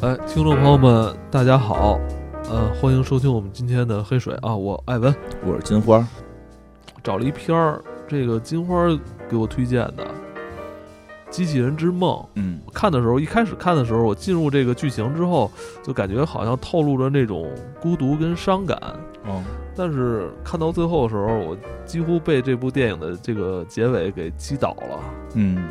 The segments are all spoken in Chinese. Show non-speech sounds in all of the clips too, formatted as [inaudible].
哎，听众朋友们，大家好，呃，欢迎收听我们今天的黑水啊，我艾文。我是金花，找了一篇儿，这个金花给我推荐的《机器人之梦》。嗯。看的时候，一开始看的时候，我进入这个剧情之后，就感觉好像透露着那种孤独跟伤感。哦，但是看到最后的时候，我几乎被这部电影的这个结尾给击倒了，嗯。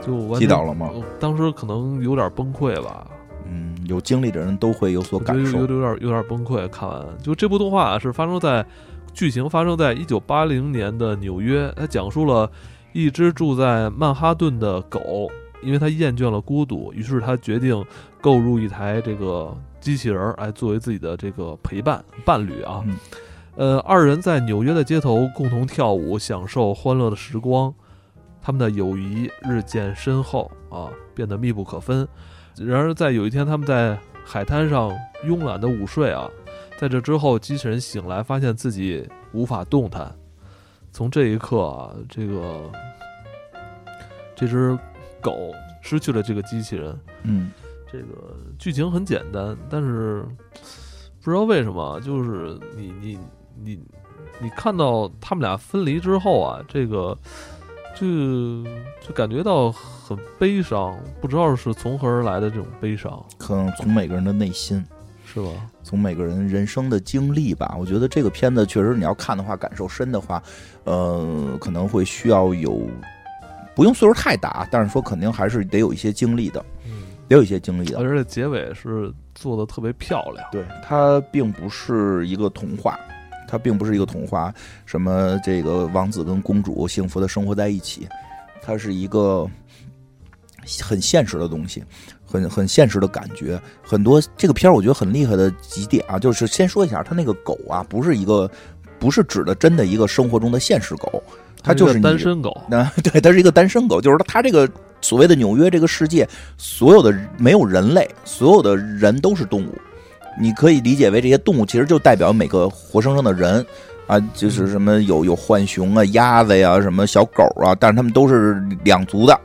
就击倒了吗？当时可能有点崩溃吧，嗯，有经历的人都会有所感受有有。有点有点崩溃。看完就这部动画啊是发生在剧情发生在一九八零年的纽约，它讲述了一只住在曼哈顿的狗，因为它厌倦了孤独，于是它决定购入一台这个机器人儿，来作为自己的这个陪伴伴侣啊。嗯呃，二人在纽约的街头共同跳舞，享受欢乐的时光。他们的友谊日渐深厚啊，变得密不可分。然而，在有一天，他们在海滩上慵懒的午睡啊，在这之后，机器人醒来，发现自己无法动弹。从这一刻啊，这个这只狗失去了这个机器人。嗯这个剧情很简单，但是不知道为什么，就是你你你你看到他们俩分离之后啊，这个就就感觉到很悲伤，不知道是从何而来的这种悲伤，可能从每个人的内心，是吧？从每个人人生的经历吧。我觉得这个片子确实，你要看的话，感受深的话，呃，可能会需要有不用岁数太大，但是说肯定还是得有一些经历的，嗯，得有一些经历的。而且结尾是做的特别漂亮，对，它并不是一个童话，它并不是一个童话，什么这个王子跟公主幸福的生活在一起，它是一个很现实的东西，很很现实的感觉。很多这个片儿我觉得很厉害的几点啊，就是先说一下，它那个狗啊，不是一个不是指的真的一个生活中的现实狗，它就是单身狗，那 [laughs] 对，它是一个单身狗，就是它这个所谓的纽约这个世界，所有的没有人类，所有的人都是动物。你可以理解为这些动物其实就代表每个活生生的人啊，就是什么有有浣熊啊、鸭子呀、什么小狗啊，但是它们都是两足的。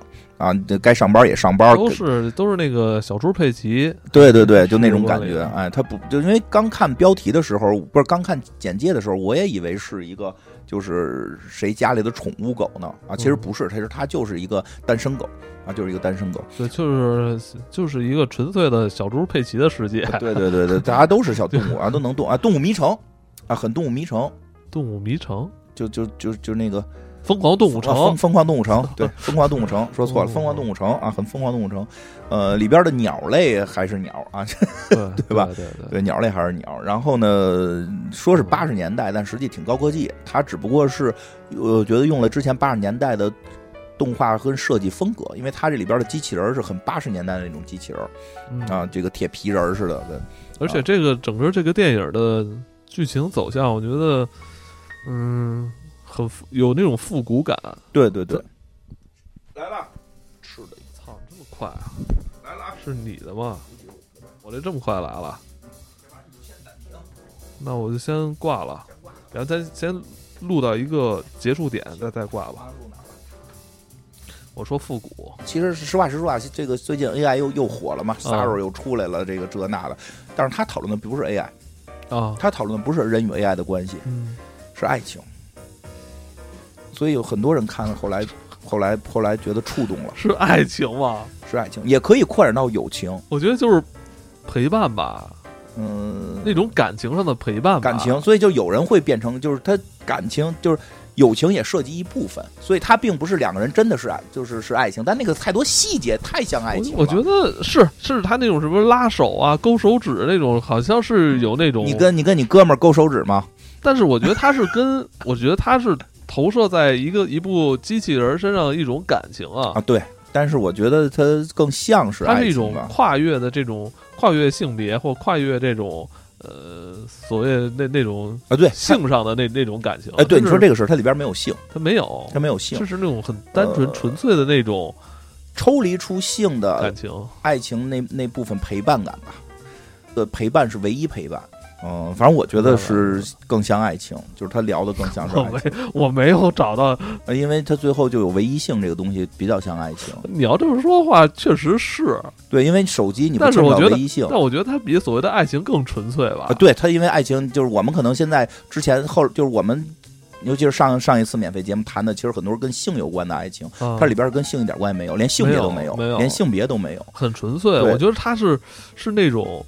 啊，这该上班也上班，都是都是那个小猪佩奇，对对对，就那种感觉哎，他不就因为刚看标题的时候，不是刚看简介的时候，我也以为是一个就是谁家里的宠物狗呢啊，其实嗯不是，它是它就是一个单身狗啊，就是一个单身狗。对，就是就是一个纯粹的小猪佩奇的世界，对对对对，大家都是小动物 [laughs] 啊，都能动啊，动物迷城啊，很动物迷城，动物迷城，就就就就那个疯狂动物城啊疯，疯狂动物城，[laughs] 对，疯狂动物城，说错了，哦疯狂动物城啊，很疯狂动物城，呃，里边的鸟类还是鸟啊，对 [laughs] 对吧对对对，鸟类还是鸟。然后呢，说是八十年代，但实际挺高科技。它只不过是，我觉得用了之前八十年代的动画跟设计风格，因为它这里边的机器人儿是很八十年代的那种机器人啊，这个铁皮人儿似的。对而且这个整个这个电影的剧情走向，我觉得，嗯，很有那种复古感。对对对对，来了，是的，操，这么快啊！来了，是你的吗？我这这么快来了，那我就先挂了，然后咱先录到一个结束点，再再挂吧。我说复古，其实实话实说啊，这个最近 AI 又又火了嘛啊，Saro 又出来了，这个这那的。但是他讨论的不是 AI，啊，他讨论的不是人与 AI 的关系，嗯，是爱情。所以有很多人看了后来，后来后来觉得触动了，是爱情吗？是爱情，也可以扩展到友情。我觉得就是陪伴吧，嗯，那种感情上的陪伴吧。感情，所以就有人会变成，就是他感情就是友情也涉及一部分，所以他并不是两个人真的是爱，就是是爱情，但那个太多细节太像爱情。我我觉得是是他那种什么拉手啊、勾手指那种，好像是有那种。你跟你跟你哥们儿勾手指吗？但是我觉得他是跟，我觉得他是投射在一个一部机器人身上的一种感情啊啊，，对，但是我觉得它更像是它是一种。跨越的这种跨越性别或跨越这种呃所谓那那种啊，对，性上的那那种感情。哎，对，你说这这个事儿，它里边没有性，它没有，它没有性就，是那种很单纯呃纯粹的那种抽离出性的感情。爱情那那部分陪伴感吧。呃，陪伴是唯一陪伴嗯，反正我觉得是更像爱情，就是他聊的更像是我爱情 [laughs] 没，我没有找到。[laughs] 呃因为他最后就有唯一性这个东西比较像爱情。你要这么说的话，确实是，对，因为手机你不但是牵扯我觉唯一性。但我觉得它比所谓的爱情更纯粹吧啊，。对它，因为爱情就是我们可能现在之前后就是我们，尤其是上上一次免费节目谈的，其实很多是跟性有关的爱情，啊它里边跟性一点关系没有，连性别都有，没有没有连性别都没有，很纯粹，我觉得它是是那种，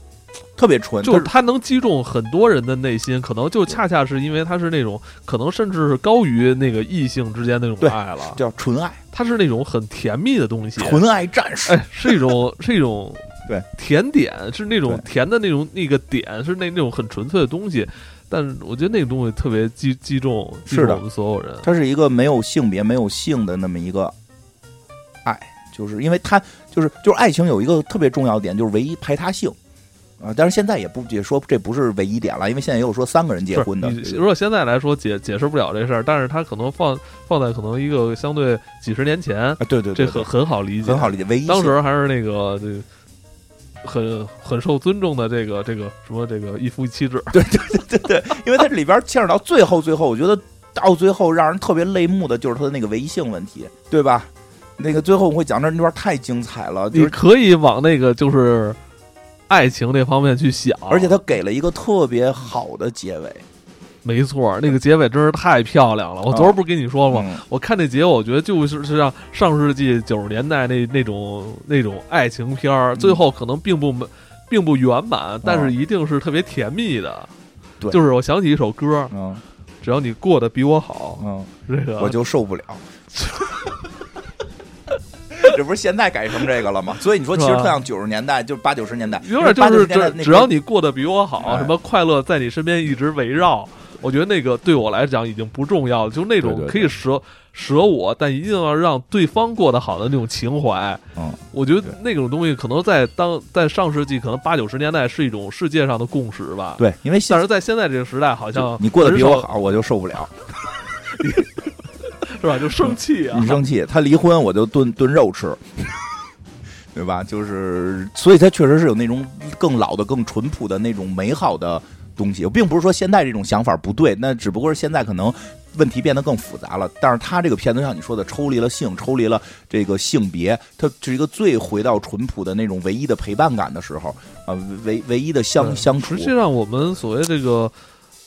特别纯，就是它它能击中很多人的内心，可能就恰恰是因为它是那种，可能甚至是高于那个异性之间那种爱了，叫纯爱，它是那种很甜蜜的东西，纯爱战士。哎，是一种是一种 [laughs] 对。甜点，是那种甜的那种那个点，是那那种很纯粹的东西。但是我觉得那个东西特别击击中击是的。中我们所有人。它是一个没有性别、没有性的那么一个爱，就是因为它就是就是爱情有一个特别重要的点，就是唯一排他性啊。但是现在也不也说这不是唯一点了，因为现在也有说三个人结婚的，如果现在来说解解释不了这事儿，但是他可能放放在可能一个相对几十年前，啊，对对对，这很很好理解，很好理解。唯一当时还是那个这个很很受尊重的这个这个什么这个一夫一妻制，[laughs] 对对对对，因为它这里边牵扯到最后，最后我觉得到最后让人特别泪目的就是它的那个唯一性问题，对吧？那个最后我会讲这那段太精彩了，就是你可以往那个就是爱情这方面去想，而且他给了一个特别好的结尾。没错，那个结尾真是太漂亮了。我昨儿不是跟你说了吗？嗯我看那结尾，我觉得就是是像上世纪九十年代那那种那种爱情片儿，嗯最后可能并不并不圆满，但是一定是特别甜蜜的。对就是我想起一首歌，嗯只要你过得比我好，嗯，这个我就受不了。[laughs] 这不是现在改成这个了吗？所以你说，其实特像九十年代，就是八九十年代，有点就是只只要你过得比我好，哎什么快乐在你身边一直围绕，我觉得那个对我来讲已经不重要了，就那种可以舍舍我，但一定要让对方过得好的那种情怀。嗯，我觉得那种东西可能在当在上世纪，可能八九十年代是一种世界上的共识吧。，对，因为但是在现在这个时代，好像你过得比，我好，我就受不了。[laughs] [laughs] 是吧？就生气啊你！[laughs] 生气，他离婚我就炖炖肉吃，[laughs] 对吧？就是，所以他确实是有那种更老的、更淳朴的那种美好的东西。我并不是说现在这种想法不对，那只不过是现在可能问题变得更复杂了。但是他这个片子像你说的，抽离了性，抽离了这个性别，它是一个最回到淳朴的那种唯一的陪伴感的时候啊，唯唯一的相相处实。际上，我们所谓这个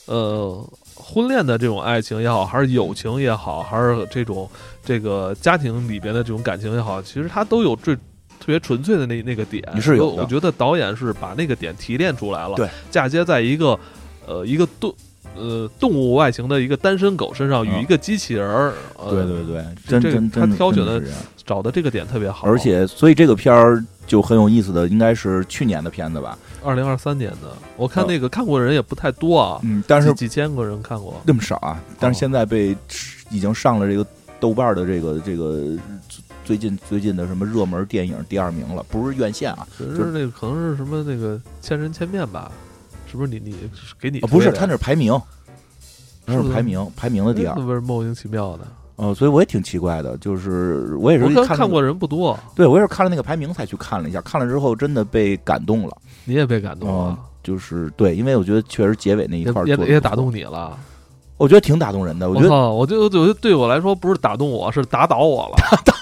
呃婚恋的这种爱情也好，还是友情也好，还是这种这个家庭里边的这种感情也好，其实它都有最特别纯粹的那那个点。你是有我我觉得导演是把那个点提炼出来了，对，嫁接在一个呃一个动呃动物外形的一个单身狗身上，与嗯一个机器人儿，呃、对对对，真这个真真他挑选的找的这个点特别好。而且所以这个片儿就很有意思的，应该是去年的片子吧？二零二三年的，我看那个看过的人也不太多啊，嗯，但是几几千个人看过。那么少啊，但是现在被已经上了这个豆瓣的这个这个最近最近的什么热门电影第二名了，不是院线啊，就是那个可能是什么那个千人千面吧？是不是你你给你啊不是，他那是排名，他是排名排名的第二那，不是莫名其妙的。呃，所以我也挺奇怪的，就是我也是看过人不多，对我也是看了那个排名才去看了一下，看了之后真的被感动了，你也被感动嗯了，，就是对，因为我觉得确实结尾那一块儿也也打动你了。我觉得挺打动人的，我觉得我操！我就我觉得对我来说不是打动我，是打倒我了，打倒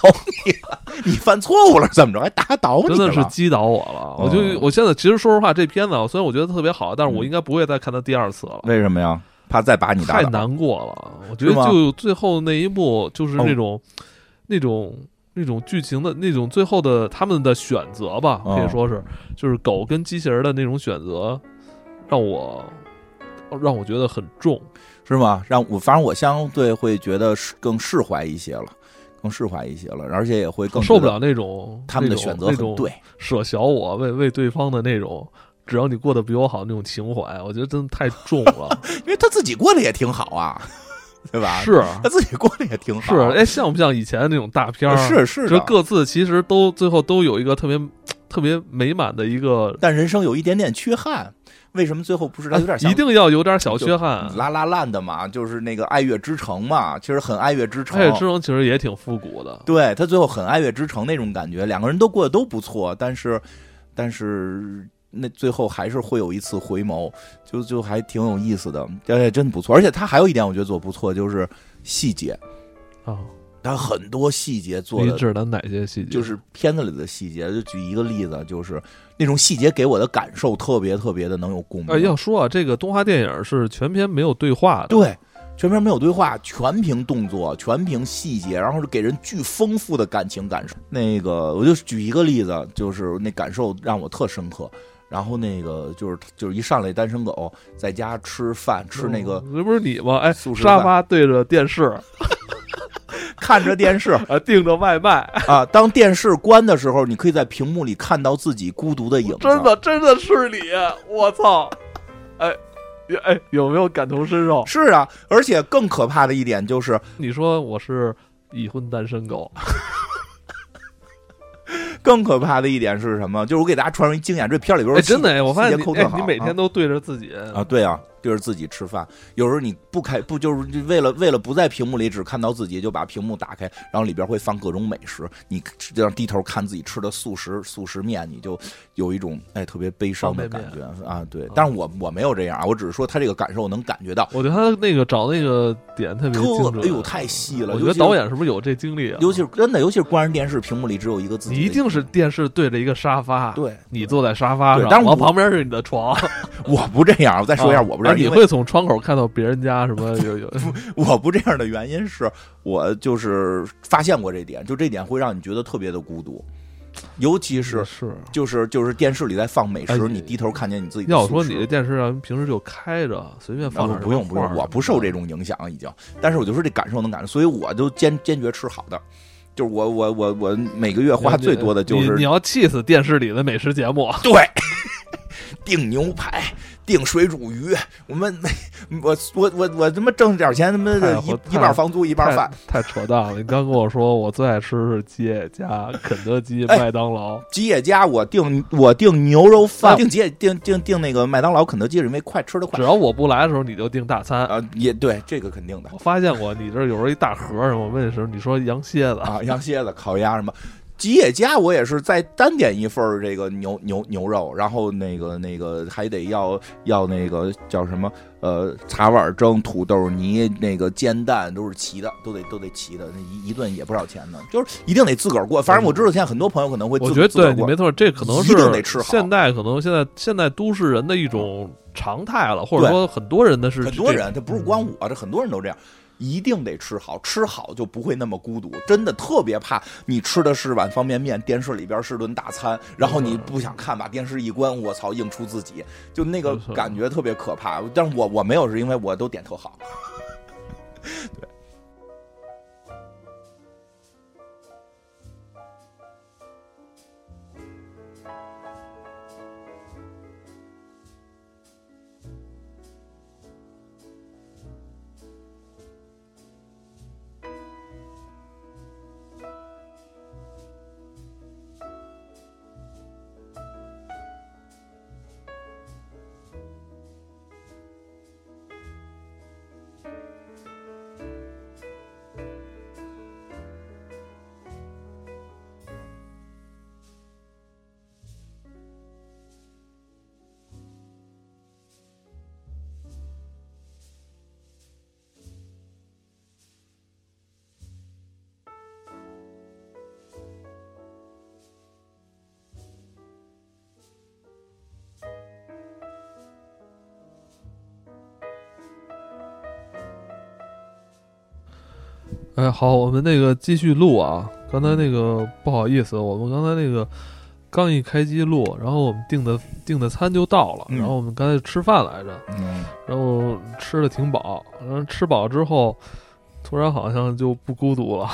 你了，你犯错误了怎么着还打倒你真的是击倒我了。我就嗯我现在其实说实话，这片子啊虽然我觉得特别好，但是我应该不会再看它第二次了。为什么呀？怕再把你打倒太难过了。我觉得就最后那一幕，就是哦那种、那种那种剧情的那种最后的他们的选择吧，哦可以说是就是狗跟机器人的那种选择，让我让我觉得很重。是吗？让我反正我相对会觉得更释怀一些了，更释怀一些了，而且也会更受不了那种他们的选择那种很对。舍小我为为对方的那种。只要你过得比我好那种情怀，我觉得真的太重了。[laughs] 因为他自己过得也挺好啊，[laughs] 对吧？是他自己过得也挺好，是，哎，像不像以前那种大片儿？是是的。这各自其实都最后都有一个特别 [tsk] 特别美满的一个，但人生有一点点缺憾，为什么最后不是他有点像一定要有点小缺憾。拉拉烂的嘛？就是那个爱乐之城嘛，其实很爱乐之城。爱乐之城其实也挺复古的，对他最后很爱乐之城那种感觉，两个人都过得都不错，但是但是那最后还是会有一次回眸，就就还挺有意思的，哎，真不错。而且他还有一点我觉得做不错，就是细节，啊，他很多细节做的你指的哪些细节？就是片子里的细节。就举一个例子，就是那种细节给我的感受特别特别的能有共鸣。呃，要说啊，这个动画电影是全篇没有对话的，对，全篇没有对话，全凭动作，全凭细节，然后是给人巨丰富的感情感受。那个，我就举一个例子，就是那感受让我特深刻。然后那个就是就是一上来单身狗在家吃饭吃那个这不是你吗？哎，沙发对着电视，看着电视 [laughs] 啊，订着外卖，[laughs] 啊，当电视关的时候，你可以在屏幕里看到自己孤独的影子。真的真的是你，我操！哎，哎，有没有感同身受？是啊，而且更可怕的一点就是，你说我是已婚单身狗，[laughs] 更可怕的一点是什么？就是我给大家传授一经验，这片里边哎，真的哎，我发现你每天都对着自己啊，对啊，对着自己吃饭，有时候你不开不就是为了为了不在屏幕里只看到自己，就把屏幕打开，然后里边会放各种美食，你这样低头看自己吃的素食素食面，你就有一种哎特别悲伤的感觉啊。对，但是我我没有这样啊，我只是说他这个感受我能感觉到，我觉得他那个找那个点特别特哎呦太细了，我觉得导演是不是有这经历啊？尤其是真的，尤其是关上电视，屏幕里只有一个自己，你一定是电视对着一个沙发，对，你坐在沙发上，对但是我旁边是你的床。[laughs] 我不这样。我再说一下，我不这样，啊你会从窗口看到别人家什么有有 [laughs] 我不这样的原因是我就是发现过这点，就这点会让你觉得特别的孤独，尤其是是。就是就是电视里在放美食，哎你低头看见你自己的要说你这电视啊，平时就开着，随便放不用不用，我不受这种影响已经，但是我就说这感受能感受，所以我就坚坚决吃好的，就是我我我我每个月花最多的就是你你要气死电视里的美食节目，对，[laughs] 订牛排，订水煮鱼，我们我我我我他妈挣点钱，他妈的一一半房租一半饭。太太扯淡了。你刚跟我说我最爱吃是吉野家、肯德基、哎麦当劳，吉野家我订我订牛肉饭，订吉野订订订那个麦当劳、肯德基是因为快吃的快只要我不来的时候你就订大餐。啊，也对，这个肯定的我发现过你这有时候一大盒儿，我问的时候你说羊蝎子，啊，羊蝎子、烤鸭什么。吉野家我也是再单点一份儿这个牛牛牛肉，然后那个那个还得要要那个叫什么呃茶碗蒸、土豆泥、那个煎蛋都是齐的，都得都得齐的，那一一顿也不少钱呢，就是一定得自个儿过。反正我知道现在很多朋友可能会自我觉得对你没错，这可能是一定得吃好现代可能现在现在都市人的一种常态了，或者说很多人的是很多人，这不是光我，这很多人都这样。一定得吃好，吃好就不会那么孤独。真的特别怕你吃的是碗方便面，电视里边是顿大餐，然后你不想看，把电视一关，我操，映出自己，就那个感觉特别可怕。但是我我没有，是因为我都点特好。[laughs] 哎，好，我们那个继续录啊。刚才那个不好意思，我们刚才那个刚一开机录，然后我们订的订的餐就到了，嗯然后我们刚才吃饭来着，嗯，然后吃的挺饱，然后吃饱之后，突然好像就不孤独了，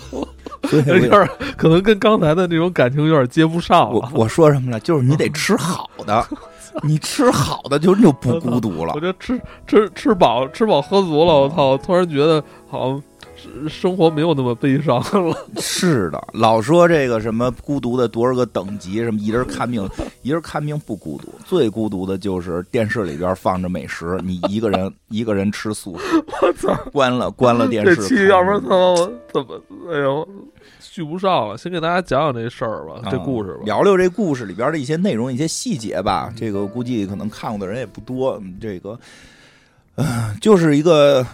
[laughs] 所以 [laughs] 有点儿可能跟刚才的那种感情有点接不上了。我我说什么了？就是你得吃好的，[laughs] 你吃好的就就不孤独了我。觉得吃吃吃饱吃饱喝足了，我操！突然觉得好像生活没有那么悲伤了。[laughs] 是的，老说这个什么孤独的多少个等级，什么一人看病，[laughs] 一人看病不孤独，最孤独的就是电视里边放着美食，你一个人 [laughs] 一个人吃素食，我操！关了关了电视，这期要不然他妈我怎么？哎呦，续不上了。先给大家讲讲这事儿吧，这故事吧，聊聊这故事里边的一些内容、一些细节吧。这个估计可能看过的人也不多。这个，嗯，就是一个。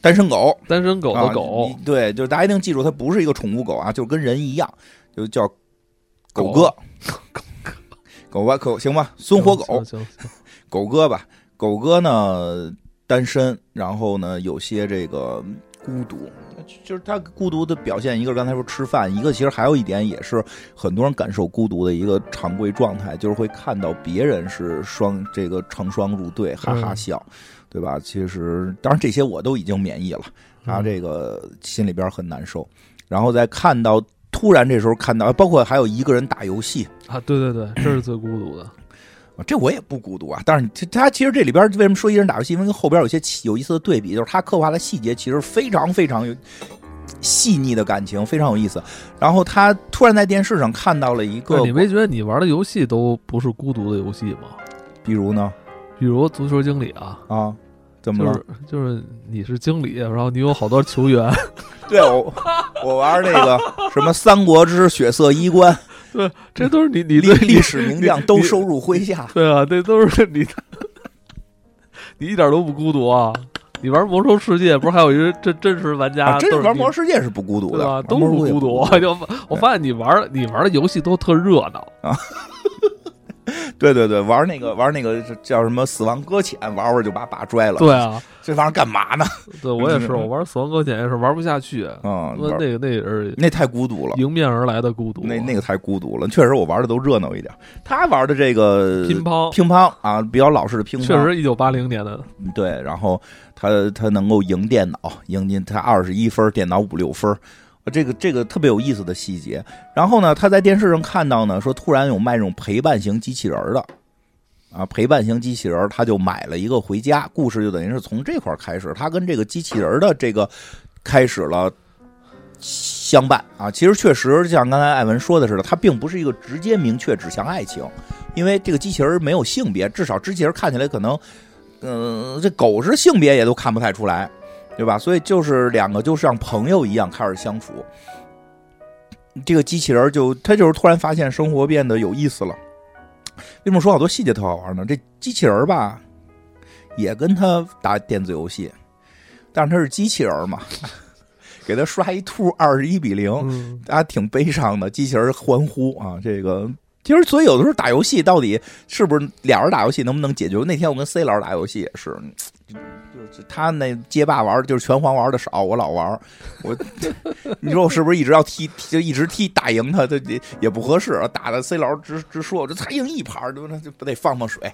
单身狗，单身狗的狗，对，就是大家一定记住，它不是一个宠物狗啊，就跟人一样，就叫狗哥，狗哥，狗吧，狗行吧，孙火狗，狗哥吧，狗哥呢单身，然后呢有些这个孤独，就是他孤独的表现，一个刚才说吃饭，一个其实还有一点也是很多人感受孤独的一个常规状态，就是会看到别人是双这个成双入对，哈哈笑。对吧？其实，当然这些我都已经免疫了，他这个心里边很难受。然后再看到突然这时候看到，包括还有一个人打游戏啊，对对对，这是最孤独的。[clears throat] 这我也不孤独啊。但是他其实这里边为什么说一人打游戏？因为后边有些有意思的对比，就是他刻画的细节其实非常非常有细腻的感情，非常有意思。然后他突然在电视上看到了一个，你没觉得你玩的游戏都不是孤独的游戏吗？比如呢？比如足球经理啊啊，怎么了？就是你是经理，然后你有好多球员。[laughs] 对，我我玩那个什么《三国之血色衣冠》，对，这都是你你历历史名将都收入麾下。对啊，这都是你，你一点都不孤独啊！你玩《魔兽世界》，不是还有一个真真实玩家？真玩《魔兽世界》是不孤独的，都不孤独。就我发现你玩你玩的游戏都特热闹啊。[laughs] 对对对，玩那个玩那个叫什么《死亡搁浅》，玩玩就把把拽了。对啊，这玩意儿干嘛呢？对我也是，我玩《死亡搁浅》也是玩不下去啊。那那个那是那太孤独了，迎面而来的孤独。那那个太孤独了，确实我玩的都热闹一点。他玩的这个乒乓乒乓啊，比较老式的乒乓，确实一九八零年的。对，然后他他能够赢电脑，赢进他二十一分，电脑五六分。这个这个特别有意思的细节，然后呢，他在电视上看到呢，说突然有卖这种陪伴型机器人的，啊，陪伴型机器人，他就买了一个回家。故事就等于是从这块开始，他跟这个机器人的这个开始了相伴啊。其实确实像刚才艾文说的似的，他并不是一个直接明确指向爱情，因为这个机器人没有性别，至少机器人看起来可能，嗯，这狗是性别也都看不太出来。对吧？所以就是两个就像朋友一样开始相处。这个机器人就他就是突然发现生活变得有意思了。为什么说好多细节特好玩呢？这机器人吧，也跟他打电子游戏，但是他是机器人嘛，[laughs] 给他刷一兔二十一比零，大家挺悲伤的。机器人欢呼啊！这个其实所以有的时候打游戏到底是不是俩人打游戏能不能解决？那天我跟 C 老师打游戏也是。就他那街霸玩就是拳皇玩的少，我老玩我，你说我是不是一直要踢就一直踢打赢他，这也也不合适。打的 C 老师直直说，我这才赢一盘，对吧？就不得放放水，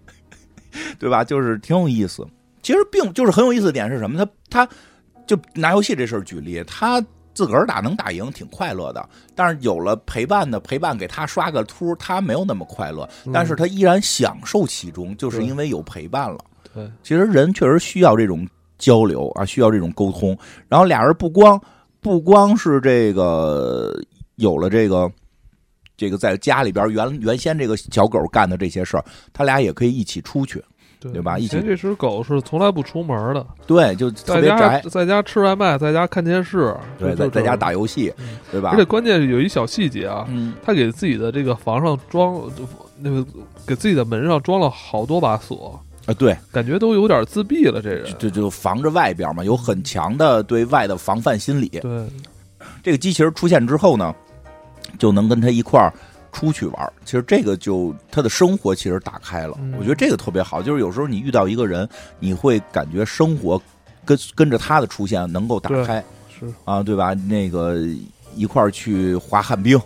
[laughs] 对吧？就是挺有意思。其实并就是很有意思的点是什么？他他就拿游戏这事儿举例，他自个儿打能打赢，挺快乐的。但是有了陪伴的陪伴，给他刷个秃，他没有那么快乐，但是他依然享受其中，就是因为有陪伴了。对，其实人确实需要这种交流啊，需要这种沟通。然后俩人不光不光是这个有了这个这个在家里边原原先这个小狗干的这些事儿，他俩也可以一起出去，对吧？以前这只狗是从来不出门的，对，就特别宅，在家吃外卖，在家看电视，对，在在家打游戏，对吧？而且关键有一小细节啊，他给自己的这个房上装那个给自己的门上装了好多把锁。啊，对，感觉都有点自闭了，这人就就防着外边嘛，有很强的对外的防范心理。对，这个机器人出现之后呢，就能跟他一块儿出去玩。其实这个就他的生活其实打开了，我觉得这个特别好。就是有时候你遇到一个人，你会感觉生活跟跟着他的出现能够打开，是啊，对吧？那个一块儿去滑旱冰，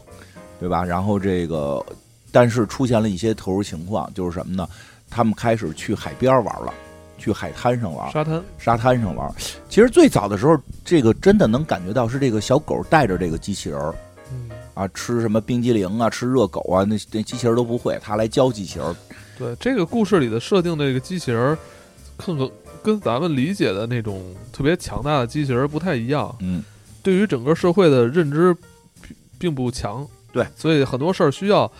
对吧？然后这个，但是出现了一些特殊情况，就是什么呢？他们开始去海边玩了，去海滩上玩，沙滩沙滩上玩。其实最早的时候，这个真的能感觉到是这个小狗带着这个机器人儿，啊，吃什么冰激凌啊，吃热狗啊，那那机器人都不会，他来教机器人。对这个故事里的设定，这个机器人更可跟咱们理解的那种特别强大的机器人不太一样，嗯，对于整个社会的认知并并不强。对，所以很多事儿需要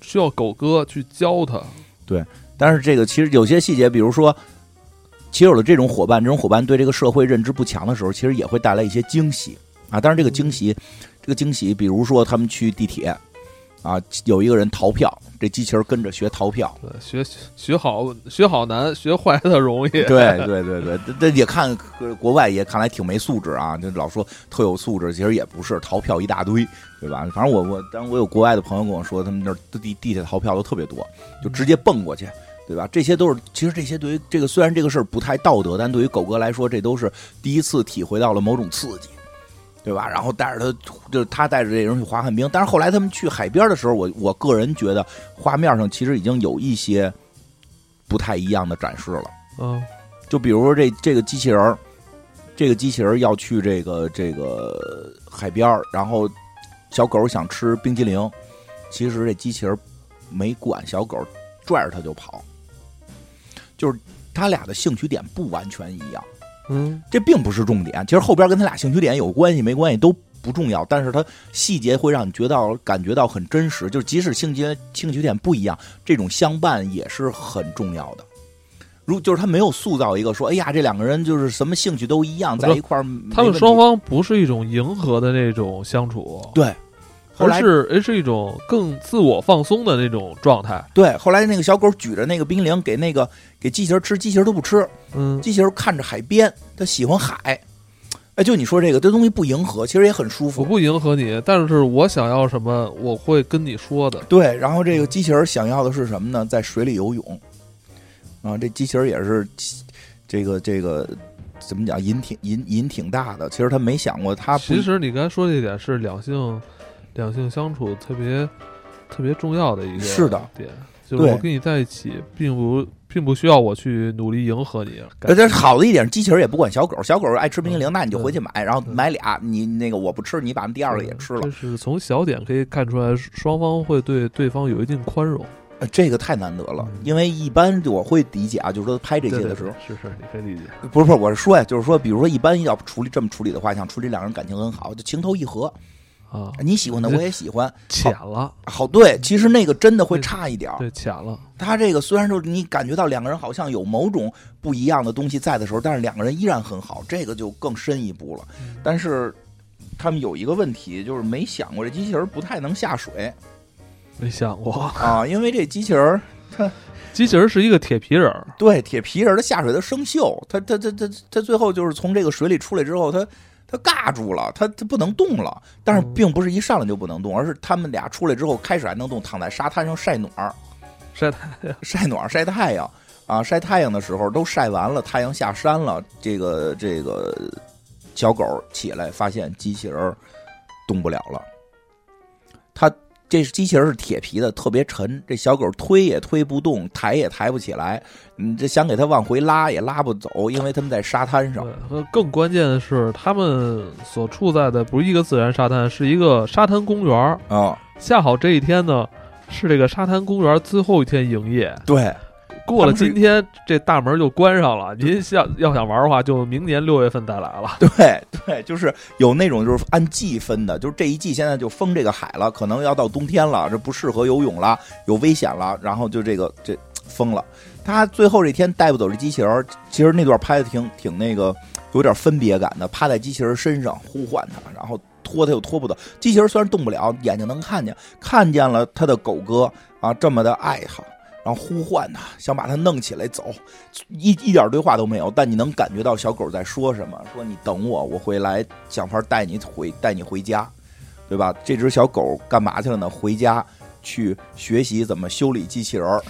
需要狗哥去教他。但是这个其实有些细节，比如说，其实有了这种伙伴，这种伙伴对这个社会认知不强的时候，其实也会带来一些惊喜啊。但是，这个惊喜，这个惊喜，比如说他们去地铁啊，有一个人逃票，这机器人跟着学逃票。对，学学好学好难，学坏的容易。对对对对，这也看国外也看来挺没素质啊，就老说特有素质，其实也不是，逃票一大堆，对吧？反正我我，当然我有国外的朋友跟我说，他们那儿地地铁逃票都特别多，就直接蹦过去。对吧？这些都是，其实这些对于这个虽然这个事儿不太道德，但对于狗哥来说，这都是第一次体会到了某种刺激，对吧？然后带着他，就是他带着这人去滑旱冰。但是后来他们去海边的时候，我我个人觉得画面上其实已经有一些不太一样的展示了。嗯，就比如说这这个机器人儿，这个机器人要去这个这个海边，然后小狗想吃冰激凌，其实这机器人没管小狗，拽着它就跑。就是他俩的兴趣点不完全一样，嗯，这并不是重点。其实后边跟他俩兴趣点有关系没关系都不重要，但是他细节会让你觉得感觉到很真实。就是即使兴趣兴趣点不一样，这种相伴也是很重要的。如就是他没有塑造一个说，哎呀，这两个人就是什么兴趣都一样，在一块儿。他们双方不是一种迎合的那种相处，对。而是而是一种更自我放松的那种状态。对，后来那个小狗举着那个冰激凌给那个给机器人吃，机器人都不吃。嗯，机器人看着海边，它喜欢海。哎，就你说这个，这东西不迎合，其实也很舒服。我不迎合你，但是我想要什么，我会跟你说的。对，然后这个机器人想要的是什么呢？在水里游泳。啊，这机器人也是这个这个怎么讲？瘾挺瘾瘾挺大的。其实他没想过，他其实你刚才说这点是两性。两性相处特别特别重要的一个是的点，就是我跟你在一起，并不并不需要我去努力迎合你。而且好的一点，机器人也不管小狗，小狗爱吃冰淇淋，那你就回去买，然后买俩，你那个我不吃，你把那第二个也吃了。就是从小点可以看出来，双方会对对方有一定宽容。这个太难得了，因为一般我会理解啊，就是说拍这些的时候，是是，你可以理解。不是不是，我是说呀，就是说，比如说一般要处理这么处理的话，想处理两个人感情很好，就情投意合。啊，你喜欢的我也喜欢，浅了，好对，其实那个真的会差一点对，浅了。他这个虽然说你感觉到两个人好像有某种不一样的东西在的时候，但是两个人依然很好，这个就更深一步了。但是他们有一个问题，就是没想过这机器人不太能下水，没想过。啊，因为这机器人 [laughs] 它机器人是一个铁皮人，对，铁皮人的下水它生锈，它它它它它最后就是从这个水里出来之后，它。他尬住了，他他不能动了，但是并不是一上来就不能动，而是他们俩出来之后开始还能动，躺在沙滩上晒暖儿 [laughs] 晒太阳，晒暖儿晒太阳啊，晒太阳的时候都晒完了，太阳下山了，这个这个小狗起来发现机器人动不了了，他。这机器人是铁皮的，特别沉。这小狗推也推不动，抬也抬不起来。你这想给它往回拉也拉不走，因为他们在沙滩上。更关键的是，他们所处在的不是一个自然沙滩，是一个沙滩公园啊。恰好这一天呢，是这个沙滩公园最后一天营业。对。过了今天，这大门就关上了。您想要想玩的话，就明年六月份再来了。对对，就是有那种就是按季分的，就是这一季现在就封这个海了，可能要到冬天了，这不适合游泳了，有危险了，然后就这个这封了。他最后这天带不走这机器人，其实那段拍的挺挺那个有点分别感的，趴在机器人身上呼唤他，然后拖他又拖不走。机器人虽然动不了，眼睛能看见，看见了他的狗哥啊这么的爱他。然后呼唤他，想把它弄起来走，一一点对话都没有，但你能感觉到小狗在说什么，说你等我，我会来想法带你回带你回家，对吧？这只小狗干嘛去了呢？回家去学习怎么修理机器人儿，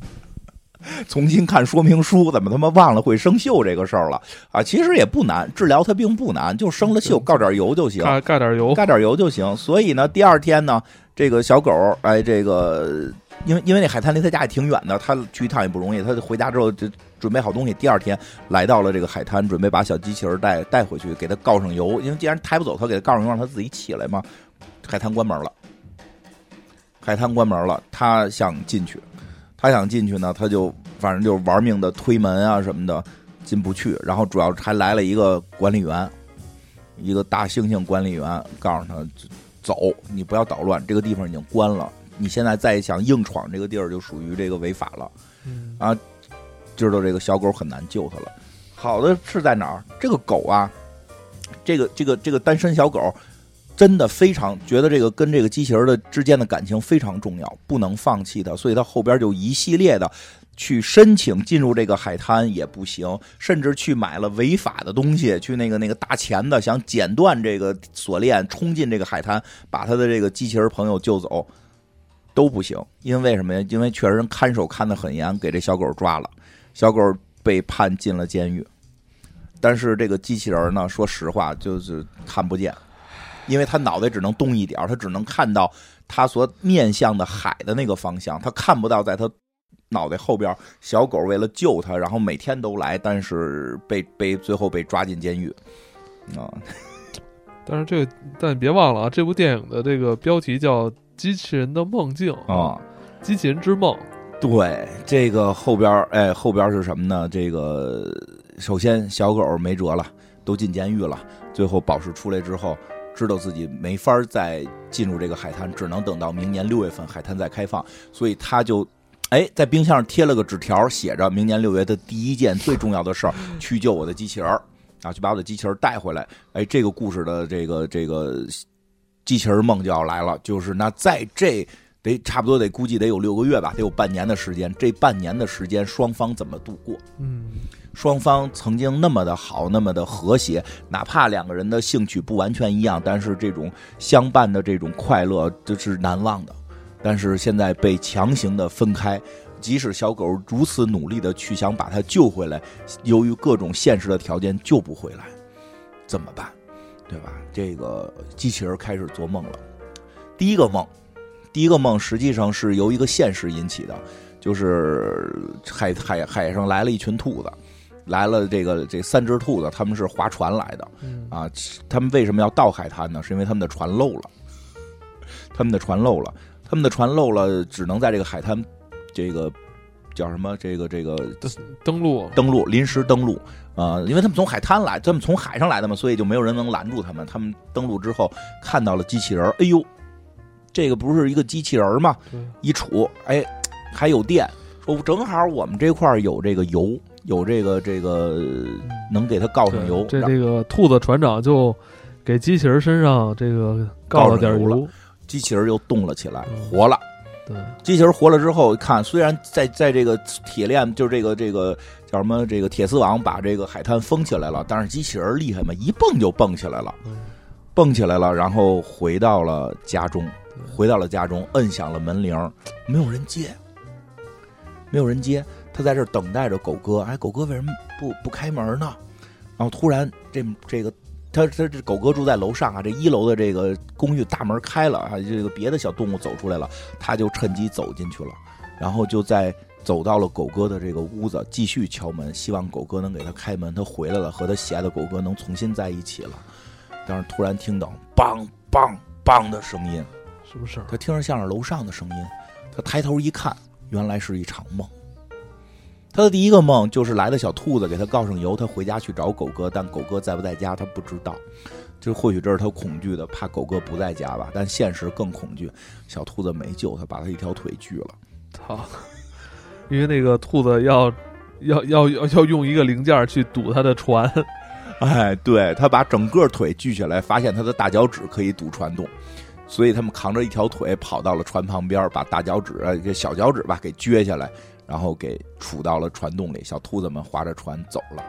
[laughs] 重新看说明书，怎么他妈忘了会生锈这个事儿了啊？其实也不难，治疗它并不难，就生了锈，告点油就行，盖点油，盖点油就行。所以呢，第二天呢，这个小狗哎，这个。因为因为那海滩离他家也挺远的，他去一趟也不容易。他回家之后就准备好东西，第二天来到了这个海滩，准备把小机器人带带回去，给他告上油。因为既然抬不走，他给他告上油，让他自己起来嘛。海滩关门了，海滩关门了，他想进去，他想进去呢，他就反正就是玩命的推门啊什么的，进不去。然后主要还来了一个管理员，一个大猩猩管理员，告诉他走，你不要捣乱，这个地方已经关了。你现在再想硬闯这个地儿，就属于这个违法了。嗯啊，知道这个小狗很难救它了。好的是在哪儿？这个狗啊，这个这个这个单身小狗，真的非常觉得这个跟这个机器人的之间的感情非常重要，不能放弃它，所以它后边就一系列的去申请进入这个海滩也不行，甚至去买了违法的东西，去那个那个大钳子想剪断这个锁链，冲进这个海滩，把他的这个机器人朋友救走。都不行，因为什么呀？因为确实看守看得很严，给这小狗抓了，小狗被判进了监狱。但是这个机器人呢，说实话就是看不见，因为他脑袋只能动一点，他只能看到他所面向的海的那个方向，他看不到在他脑袋后边小狗为了救他，然后每天都来，但是被被最后被抓进监狱啊。但是这个，但别忘了啊，这部电影的这个标题叫。机器人的梦境啊，机器人之梦。对，这个后边儿哎，后边是什么呢？这个首先小狗没辙了，都进监狱了。最后宝石出来之后，知道自己没法再进入这个海滩，只能等到明年六月份海滩再开放。所以他就哎，在冰箱上贴了个纸条，写着明年六月的第一件最重要的事儿，去救我的机器人儿啊，去把我的机器人带回来。哎，这个故事的这个这个。机器人梦就要来了，就是那在这得差不多得估计得有六个月吧，得有半年的时间。这半年的时间，双方怎么度过？嗯，双方曾经那么的好，那么的和谐，哪怕两个人的兴趣不完全一样，但是这种相伴的这种快乐这是难忘的。但是现在被强行的分开，即使小狗如此努力的去想把它救回来，由于各种现实的条件救不回来，怎么办？对吧？这个机器人开始做梦了。第一个梦，第一个梦实际上是由一个现实引起的，就是海海海上来了一群兔子，来了这个这三只兔子，他们是划船来的。啊，他们为什么要到海滩呢？是因为他们的船漏了，他们的船漏了，他们的船漏了，只能在这个海滩，这个叫什么？这个这个登登陆登陆临时登陆。啊，因为他们从海滩来，他们从海上来的嘛，所以就没有人能拦住他们。他们登陆之后看到了机器人，哎呦，这个不是一个机器人吗？一杵，哎，还有电，说正好我们这块有这个油，有这个这个能给他告上油。这这个兔子船长就给机器人身上这个告了点油，机器人又动了起来，活了。对，机器人活了之后，看虽然在在这个铁链，就是这个这个叫什么这个铁丝网把这个海滩封起来了，但是机器人厉害嘛，一蹦就蹦起来了，蹦起来了，然后回到了家中，回到了家中，摁响了门铃，没有人接，没有人接，他在这等待着狗哥，哎，狗哥为什么不不开门呢？然后突然这这个。他他这狗哥住在楼上啊，这一楼的这个公寓大门开了啊，这个别的小动物走出来了，他就趁机走进去了，然后就在走到了狗哥的这个屋子，继续敲门，希望狗哥能给他开门。他回来了，和他喜爱的狗哥能重新在一起了。但是突然听到“梆梆梆”的声音，是不是？他听着像是楼上的声音，他抬头一看，原来是一场梦。他的第一个梦就是来的小兔子给他告上油，他回家去找狗哥，但狗哥在不在家他不知道，就或许这是他恐惧的，怕狗哥不在家吧。但现实更恐惧，小兔子没救他，把他一条腿锯了。操！因为那个兔子要要要要要用一个零件去堵他的船，[laughs] 哎，对他把整个腿锯下来，发现他的大脚趾可以堵船洞，所以他们扛着一条腿跑到了船旁边，把大脚趾这小脚趾吧给撅下来。然后给杵到了船洞里，小兔子们划着船走了，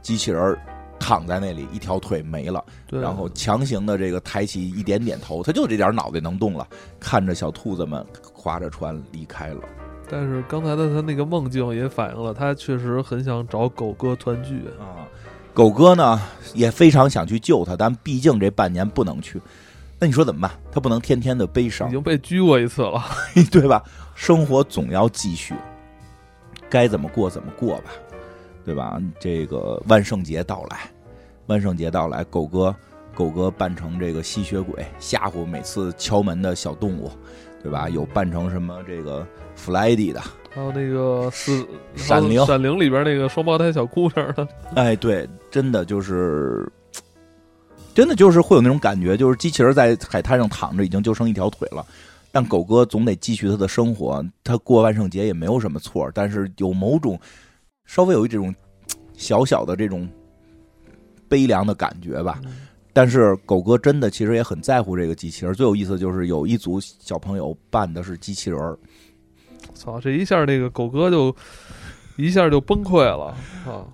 机器人躺在那里，一条腿没了，然后强行的这个抬起一点点头，他就这点脑袋能动了，看着小兔子们划着船离开了。但是刚才的他那个梦境也反映了，他确实很想找狗哥团聚啊。狗哥呢也非常想去救他，但毕竟这半年不能去，那你说怎么办？他不能天天的悲伤，已经被拘过一次了，[laughs] 对吧？生活总要继续。该怎么过怎么过吧，对吧？这个万圣节到来，万圣节到来，狗哥，狗哥扮成这个吸血鬼，吓唬每次敲门的小动物，对吧？有扮成什么这个弗莱迪的，还有那个是闪灵闪灵里边那个双胞胎小姑娘的，哎，对，真的就是，真的就是会有那种感觉，就是机器人在海滩上躺着，已经就剩一条腿了。但狗哥总得继续他的生活，他过万圣节也没有什么错，但是有某种稍微有一这种小小的这种悲凉的感觉吧。但是狗哥真的其实也很在乎这个机器人。最有意思的就是有一组小朋友扮的是机器人儿，操，这一下那个狗哥就一下就崩溃了啊！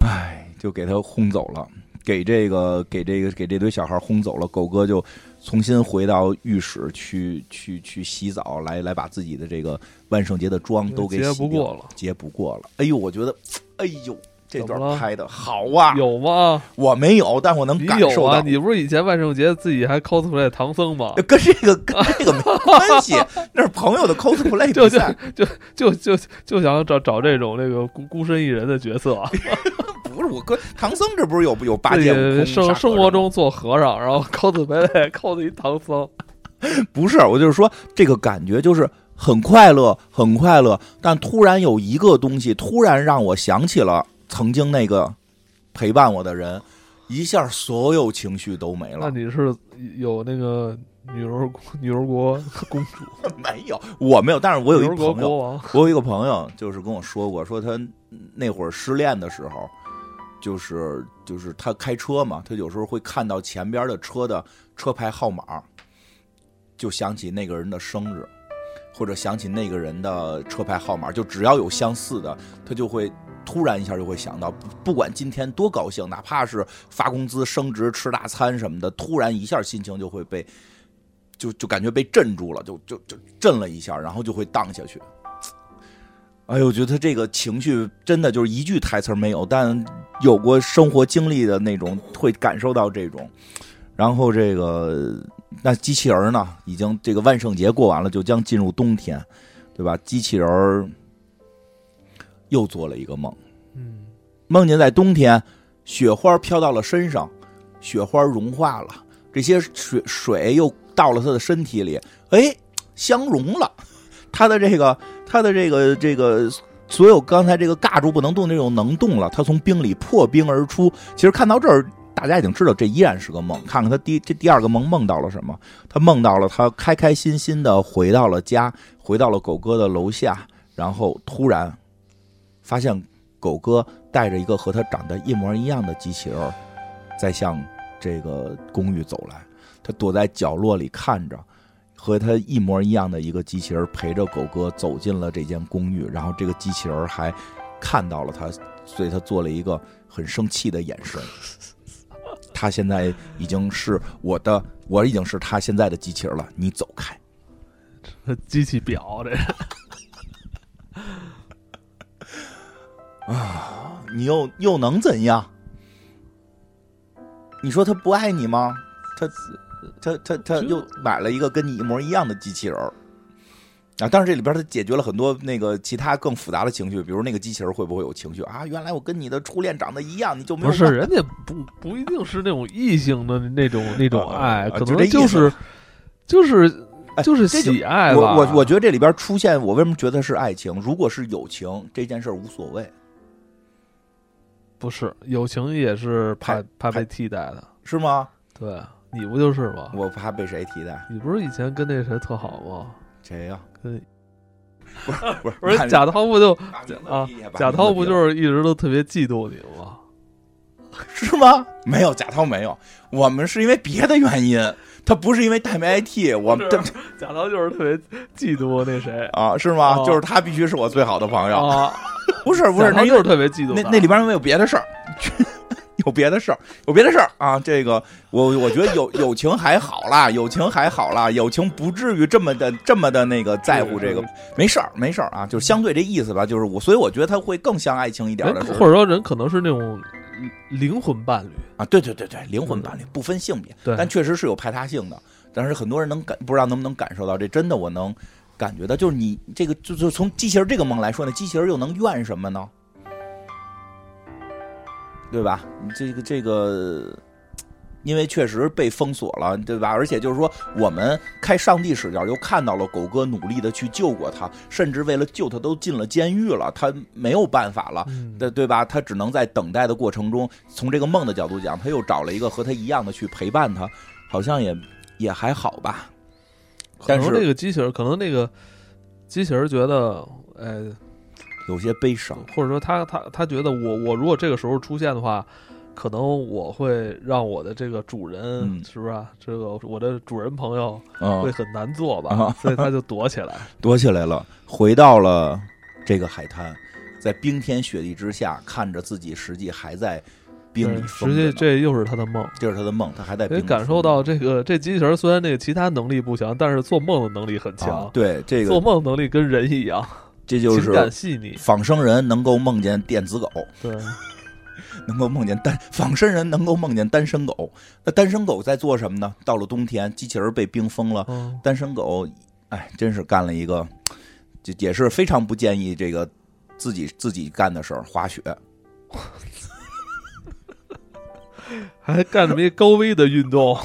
哎，就给他轰走了，给这个给这个给这堆小孩轰走了。狗哥就重新回到浴室去去去洗澡，来来把自己的这个万圣节的妆都给结洗掉不过了，结不过了。哎呦，我觉得，哎呦，这段拍的好啊！有吗？我没有，但我能？感受到。你不是以前万圣节自己还 cosplay 唐僧吗？跟这个跟这个没关系，[laughs] 那是朋友的 cosplay 就比赛，就就就想找找这种那个孤孤身一人的角色，[laughs] 不是我跟唐僧这不是有有八戒生生活中做和尚，然后 cosplay cos 一唐僧，[laughs] 不是，我就是说这个感觉就是很快乐，很快乐，但突然有一个东西突然让我想起了曾经那个陪伴我的人，一下所有情绪都没了。那你是有那个女儿 [laughs] 女儿国公主，[laughs] 没有，我没有，但是我有一女儿国朋友，国王，我有一个朋友，就是跟我说过，说他那会儿失恋的时候，就是就是他开车嘛，他有时候会看到前边的车的车牌号码，就想起那个人的生日，或者想起那个人的车牌号码，就只要有相似的，他就会突然一下就会想到，不管今天多高兴，哪怕是发工资、升职、吃大餐什么的，突然一下心情就会被。就就感觉被镇住了，就就就震了一下，然后就会荡下去。哎呦，我觉得他这个情绪真的就是一句台词没有，但有过生活经历的那种会感受到这种。然后这个那机器人呢，已经这个万圣节过完了，就将进入冬天，对吧？机器人又做了一个梦，嗯，梦见在冬天，雪花飘到了身上，雪花融化了，这些水水又到了他的身体里，哎，相融了。[laughs] 他的这个，他的这个这个，所有刚才这个尬住不能动那种能动了，他从冰里破冰而出。其实看到这儿，大家已经知道这依然是个梦。看看他第这第二个梦梦到了什么？他梦到了他开开心心的回到了家，回到了狗哥的楼下，然后突然发现狗哥带着一个和他长得一模一样的机器人，在向这个公寓走来。他躲在角落里看着，和他一模一样的一个机器人陪着狗哥走进了这间公寓，然后这个机器人还看到了他，对他做了一个很生气的眼神。他现在已经是我的，我已经是他现在的机器人了，你走开。[laughs] 机器婊这你又又能怎样？你说他不爱你吗？他他他他又买了一个跟你一模一样的机器人儿啊！但是这里边他解决了很多那个其他更复杂的情绪，比如那个机器人会不会有情绪啊？原来我跟你的初恋长得一样，你就没有不是人家不不一定是那种异性的那种那种啊爱，可能就是就是哎就是喜爱我吧。我我觉得这里边出现，我为什么觉得是爱情？如果是友情，这件事儿无所谓，不是友情也是怕怕被替代的。是吗？对你不就是吗？我怕被谁替代？你不是以前跟那谁特好吗？谁呀、跟不是不是 [laughs] 不是贾涛不就啊贾涛不就是一直都特别嫉妒你吗？[laughs] 是吗？没有，贾涛没有，我们是因为别的原因，他不是因为戴没 [laughs] IT，我们贾涛就是特别嫉妒那谁啊是吗？哦。就是他必须是我最好的朋友，[laughs] 啊，不是不是，那贾涛就是特别嫉妒那那里边因为有别的事儿，[laughs] 有别的事儿，有别的事儿啊。这个我我觉得友友情还好啦，友情还好啦，友情不至于这么的这么的那个在乎这个，没事儿没事儿啊，就是相对这意思吧，就是我，所以我觉得他会更像爱情一点人的或者说人可能是那种灵魂伴侣，啊，对对对对，灵魂伴侣不分性别，但确实是有排他性的。但是很多人能感，不知道能不能感受到这，真的我能感觉到，就是你这个就就从机器人这个梦来说呢，机器人又能怨什么呢？对吧？你这个这个，因为确实被封锁了，对吧？而且就是说，我们开上帝视角又看到了狗哥努力的去救过他，甚至为了救他都进了监狱了，他没有办法了，嗯对对吧？他只能在等待的过程中，从这个梦的角度讲，他又找了一个和他一样的去陪伴他，好像也也还好吧。可但是能那个机器人，可能那个机器人觉得，哎，有些悲伤，或者说他他他觉得我我如果这个时候出现的话，可能我会让我的这个主人、嗯是不是啊？这个我的主人朋友嗯会，很难做吧，啊所以他就躲起来。[laughs] 躲起来了，回到了这个海滩，在冰天雪地之下，看着自己实际还在冰里实际这又是他的梦。这是他的梦，他还在感受到这个这机器人虽然那个其他能力不强，但是做梦的能力很强。啊对这个做，梦能力跟人一样，这就情感是细腻。仿生人能够梦见电子狗，对，[laughs] 能够梦见单仿生人能够梦见单身狗。那单身狗在做什么呢？到了冬天，机器人被冰封了，嗯，单身狗，哎，真是干了一个，就也是非常不建议这个自己自己干的事儿，滑雪。[laughs] 还干这么一高危的运动，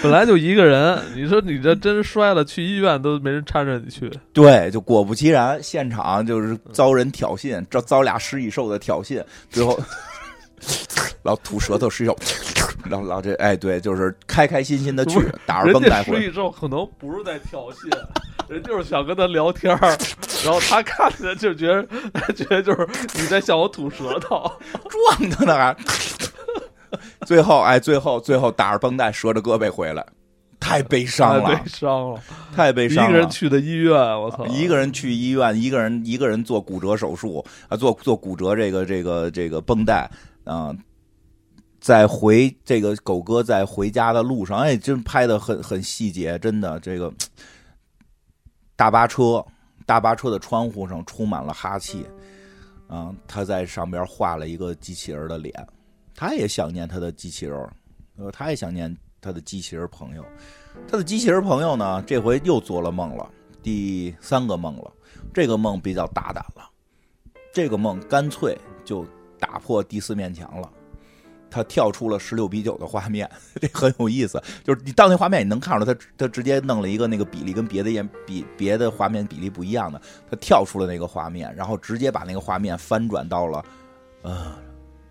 [laughs] 本来就一个人，你说你这真摔了，去医院都没人搀着你去。对，就果不其然，现场就是遭人挑衅，遭遭俩食蚁兽的挑衅，最后 [laughs] 老吐舌头食蚁兽，老老这哎，对，就是开开心心的去打着绷带回来。食蚁兽可能不是在挑衅，人就是想跟他聊天儿，然后他看着就觉得，[laughs] 觉得就是你在向我吐舌头。撞他呢还。[laughs] 最后，哎，最后，最后打着绷带，折着胳膊回来，太悲伤了。太悲，伤了，太悲伤了。一个人去的医院，我操，一个人去医院，一个人一个人做骨折手术啊，做做骨折这个这个这个绷带啊，在回这个狗哥在回家的路上，哎，真拍的很很细节，真的这个大巴车大巴车的窗户上充满了哈气啊，他在上边画了一个机器人的脸，他也想念他的机器人，呃，他也想念他的机器人朋友，他的机器人朋友呢，这回又做了梦了。第三个梦了，这个梦比较大胆了，这个梦干脆就打破第四面墙了。他跳出了十六比九的画面，[laughs] 这很有意思。就是你到那画面，你能看出来他他直接弄了一个那个比例跟别的演比别的画面比例不一样的，他跳出了那个画面，然后直接把那个画面翻转到了，呃，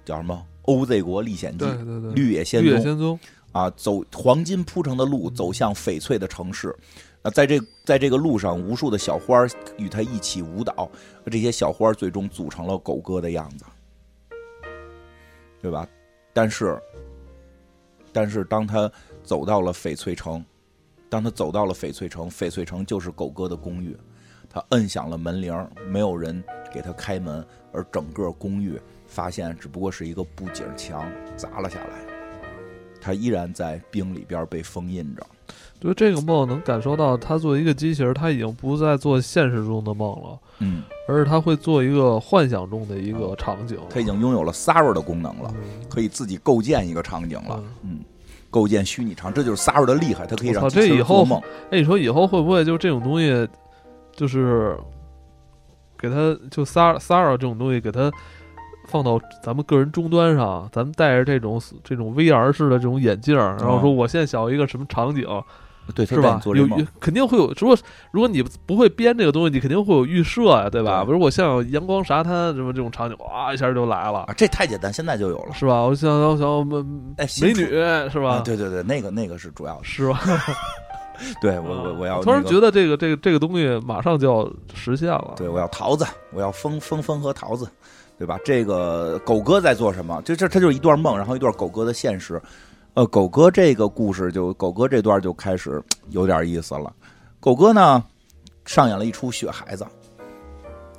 叫什么《OZ 国历险记对》对对，绿野仙踪绿野仙踪，啊，走黄金铺成的路，走向翡翠的城市。啊，在这在这个路上，无数的小花儿与他一起舞蹈，这些小花儿最终组成了狗哥的样子，对吧？但是，但是当他走到了翡翠城，当他走到了翡翠城，翡翠城就是狗哥的公寓，他摁响了门铃，没有人给他开门，而整个公寓发现只不过是一个布景墙砸了下来。他依然在冰里边被封印着。对这个梦能感受到，他作为一个机器人，他已经不再做现实中的梦了，嗯，而是他会做一个幻想中的一个场景。他已经拥有了 Sara 的功能了，嗯可以自己构建一个场景了嗯。嗯，构建虚拟场，这就是 Sara 的厉害，它可以让机器人这以后做梦。哎，你说以后会不会就这种东西，就是给他就 Sara Sara 这种东西给他放到咱们个人终端上，咱们戴着这种这种 VR 式的这种眼镜儿，然后说我现在想要一个什么场景，对，他是吧有。肯定会有，如果如果你不会编这个东西，你肯定会有预设呀，对吧？比如我像有阳光沙滩什么这种场景，哇一下就来了啊，，这太简单，现在就有了。是吧？我想想想我们哎，美女是吧？啊，对对对，那个那个是主要的。是吧？[laughs] 对我我我要啊突然觉得这个这个这个东西马上就要实现了。对，我要桃子，我要风风风和桃子，对吧？这个狗哥在做什么？就这它就是一段梦，然后一段狗哥的现实。呃，狗哥这个故事就狗哥这段就开始有点意思了。狗哥呢上演了一出雪孩子，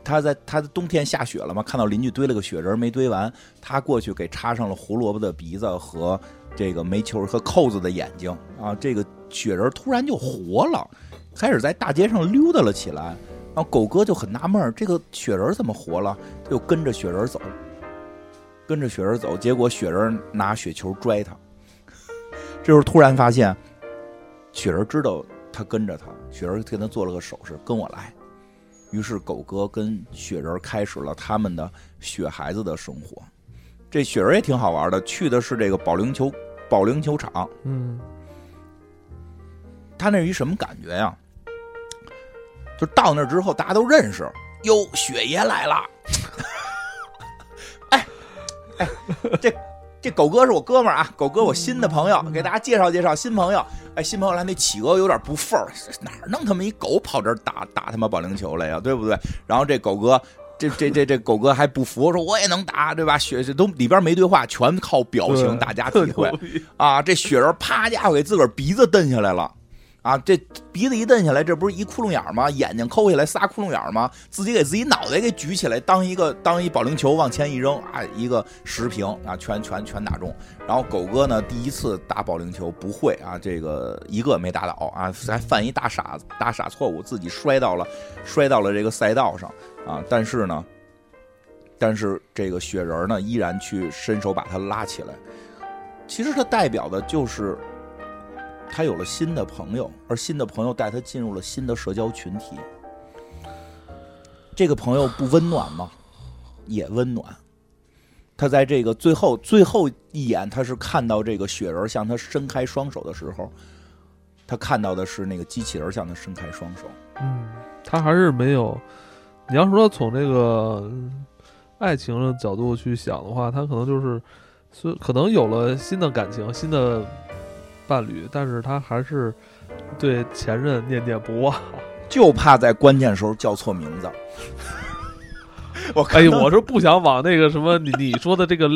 他在他的冬天下雪了嘛，看到邻居堆了个雪人没堆完，他过去给插上了胡萝卜的鼻子和这个煤球和扣子的眼睛啊，这个雪人突然就活了，开始在大街上溜达了起来。然后狗哥就很纳闷儿，这个雪人怎么活了？他就跟着雪人走，跟着雪人走，结果雪人拿雪球拽他。[laughs] 这时候突然发现，雪人知道他跟着他，雪人给他做了个手势，跟我来。于是狗哥跟雪人开始了他们的雪孩子的生活。这雪人也挺好玩的，去的是这个保龄球保龄球场。嗯他那是一什么感觉呀？就到那儿之后，大家都认识，哟，雪爷来了。[laughs] 哎哎，这这狗哥是我哥们儿啊，狗哥我新的朋友，给大家介绍介绍新朋友。哎，新朋友来，那企鹅有点不忿儿，哪儿弄他妈一狗跑这儿打打他妈保龄球来呀，对不对？然后这狗哥。这这这这狗哥还不服，说我也能打，对吧？雪这都里边没对话，全靠表情，大家体会啊！这雪人啪家伙给自个儿鼻子蹬下来了。啊，这鼻子一瞪下来，这不是一窟窿眼吗？眼睛抠下来仨窟窿眼吗？自己给自己脑袋给举起来，当一个当一保龄球往前一扔，啊，一个十平啊，全全全打中。然后狗哥呢，第一次打保龄球不会啊，这个一个没打倒啊，还犯一大傻大傻错误，自己摔到了摔到了这个赛道上啊。但是呢，但是这个雪人呢，依然去伸手把他拉起来。其实他代表的就是。他有了新的朋友，而新的朋友带他进入了新的社交群体。这个朋友不温暖吗？[sighs] 也温暖。他在这个最后最后一眼，他是看到这个雪人向他伸开双手的时候，他看到的是那个机器人向他伸开双手。嗯，他还是没有。你要说从这个爱情的角度去想的话，他可能就是，所可能有了新的感情，新的。伴侣，但是他还是对前任念念不忘，就怕在关键时候叫错名字。[laughs] 我哎，我是不想往那个什么你 [laughs] 你说的这个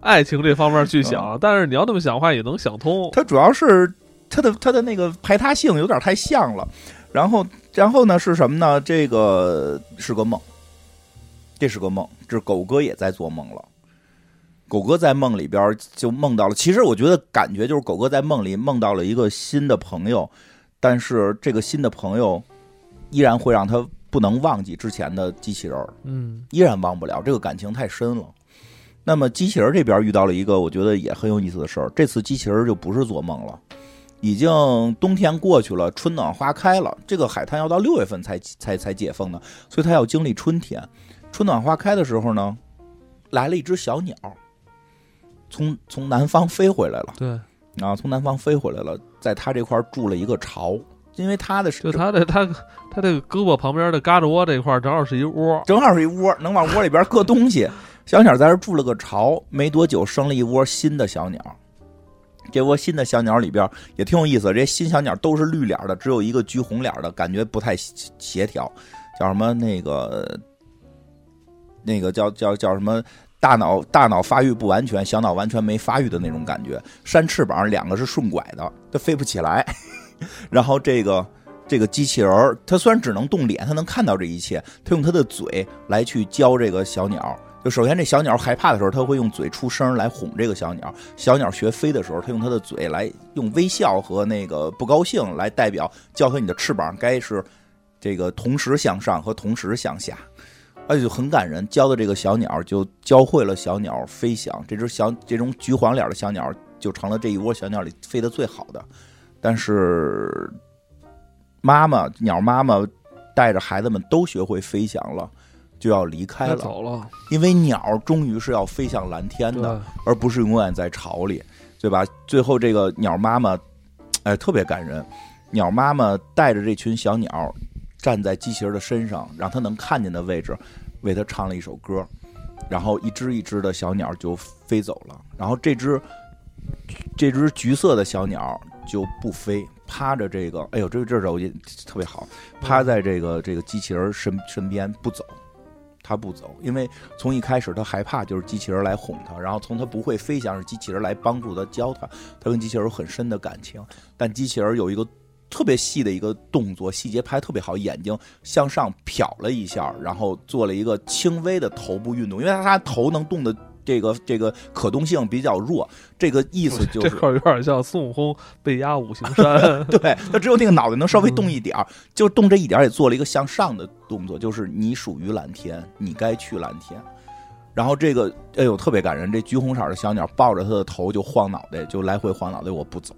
爱情这方面去想，但是你要那么想的话，也能想通。他主要是他的他的那个排他性有点太像了，然后然后呢是什么呢？这个是个梦，这是个梦，这狗哥也在做梦了。狗哥在梦里边就梦到了，其实我觉得感觉就是狗哥在梦里梦到了一个新的朋友，但是这个新的朋友依然会让他不能忘记之前的机器人嗯，依然忘不了，这个感情太深了。那么机器人这边遇到了一个我觉得也很有意思的事儿，这次机器人就不是做梦了，已经冬天过去了，春暖花开了，这个海滩要到六月份才才才解封呢，所以它要经历春天，春暖花开的时候呢，来了一只小鸟。从从南方飞回来了，对，啊，从南方飞回来了，在他这块筑了一个巢，因为他的就他的他他这个胳膊旁边的嘎吱窝这块正好是一窝，正好是一窝，能往窝里边搁东西。[laughs] 小鸟在这住了个巢，没多久生了一窝新的小鸟。这窝新的小鸟里边也挺有意思，这些新小鸟都是绿脸的，只有一个橘红脸的，感觉不太协调，叫什么那个那个叫叫叫什么？大脑大脑发育不完全，小脑完全没发育的那种感觉。扇翅膀，两个是顺拐的，它飞不起来。[laughs] 然后这个这个机器人它虽然只能动脸，它能看到这一切。它用它的嘴来去教这个小鸟。就首先这小鸟害怕的时候，它会用嘴出声来哄这个小鸟。小鸟学飞的时候，它用它的嘴来用微笑和那个不高兴来代表教它你的翅膀该是这个同时向上和同时向下。而且就很感人，教的这个小鸟就教会了小鸟飞翔。这只小这种橘黄脸的小鸟就成了这一窝小鸟里飞得最好的。但是妈妈鸟妈妈带着孩子们都学会飞翔了，就要离开了，走了。因为鸟终于是要飞向蓝天的，而不是永远在巢里，对吧？最后这个鸟妈妈，哎，特别感人。鸟妈妈带着这群小鸟。站在机器人的身上，让他能看见的位置，为他唱了一首歌，然后一只一只的小鸟就飞走了。然后这只这只橘色的小鸟就不飞，趴着这个，哎呦，这个这手特别好，趴在这个这个机器人身身边不走，他不走，因为从一开始他害怕就是机器人来哄他，然后从他不会飞翔是机器人来帮助他教他，他跟机器人有很深的感情，但机器人有一个。特别细的一个动作，细节拍特别好，眼睛向上瞟了一下，然后做了一个轻微的头部运动，因为他头能动的这个这个可动性比较弱，这个意思 [laughs] 就是这块有点像孙悟空被压五行山，[laughs] 对他只有那个脑袋能稍微动一点就动这一点也做了一个向上的动作，就是你属于蓝天，你该去蓝天。然后这个哎呦特别感人，这橘红色的小鸟抱着他的头就晃脑袋，就来回晃脑袋，我不走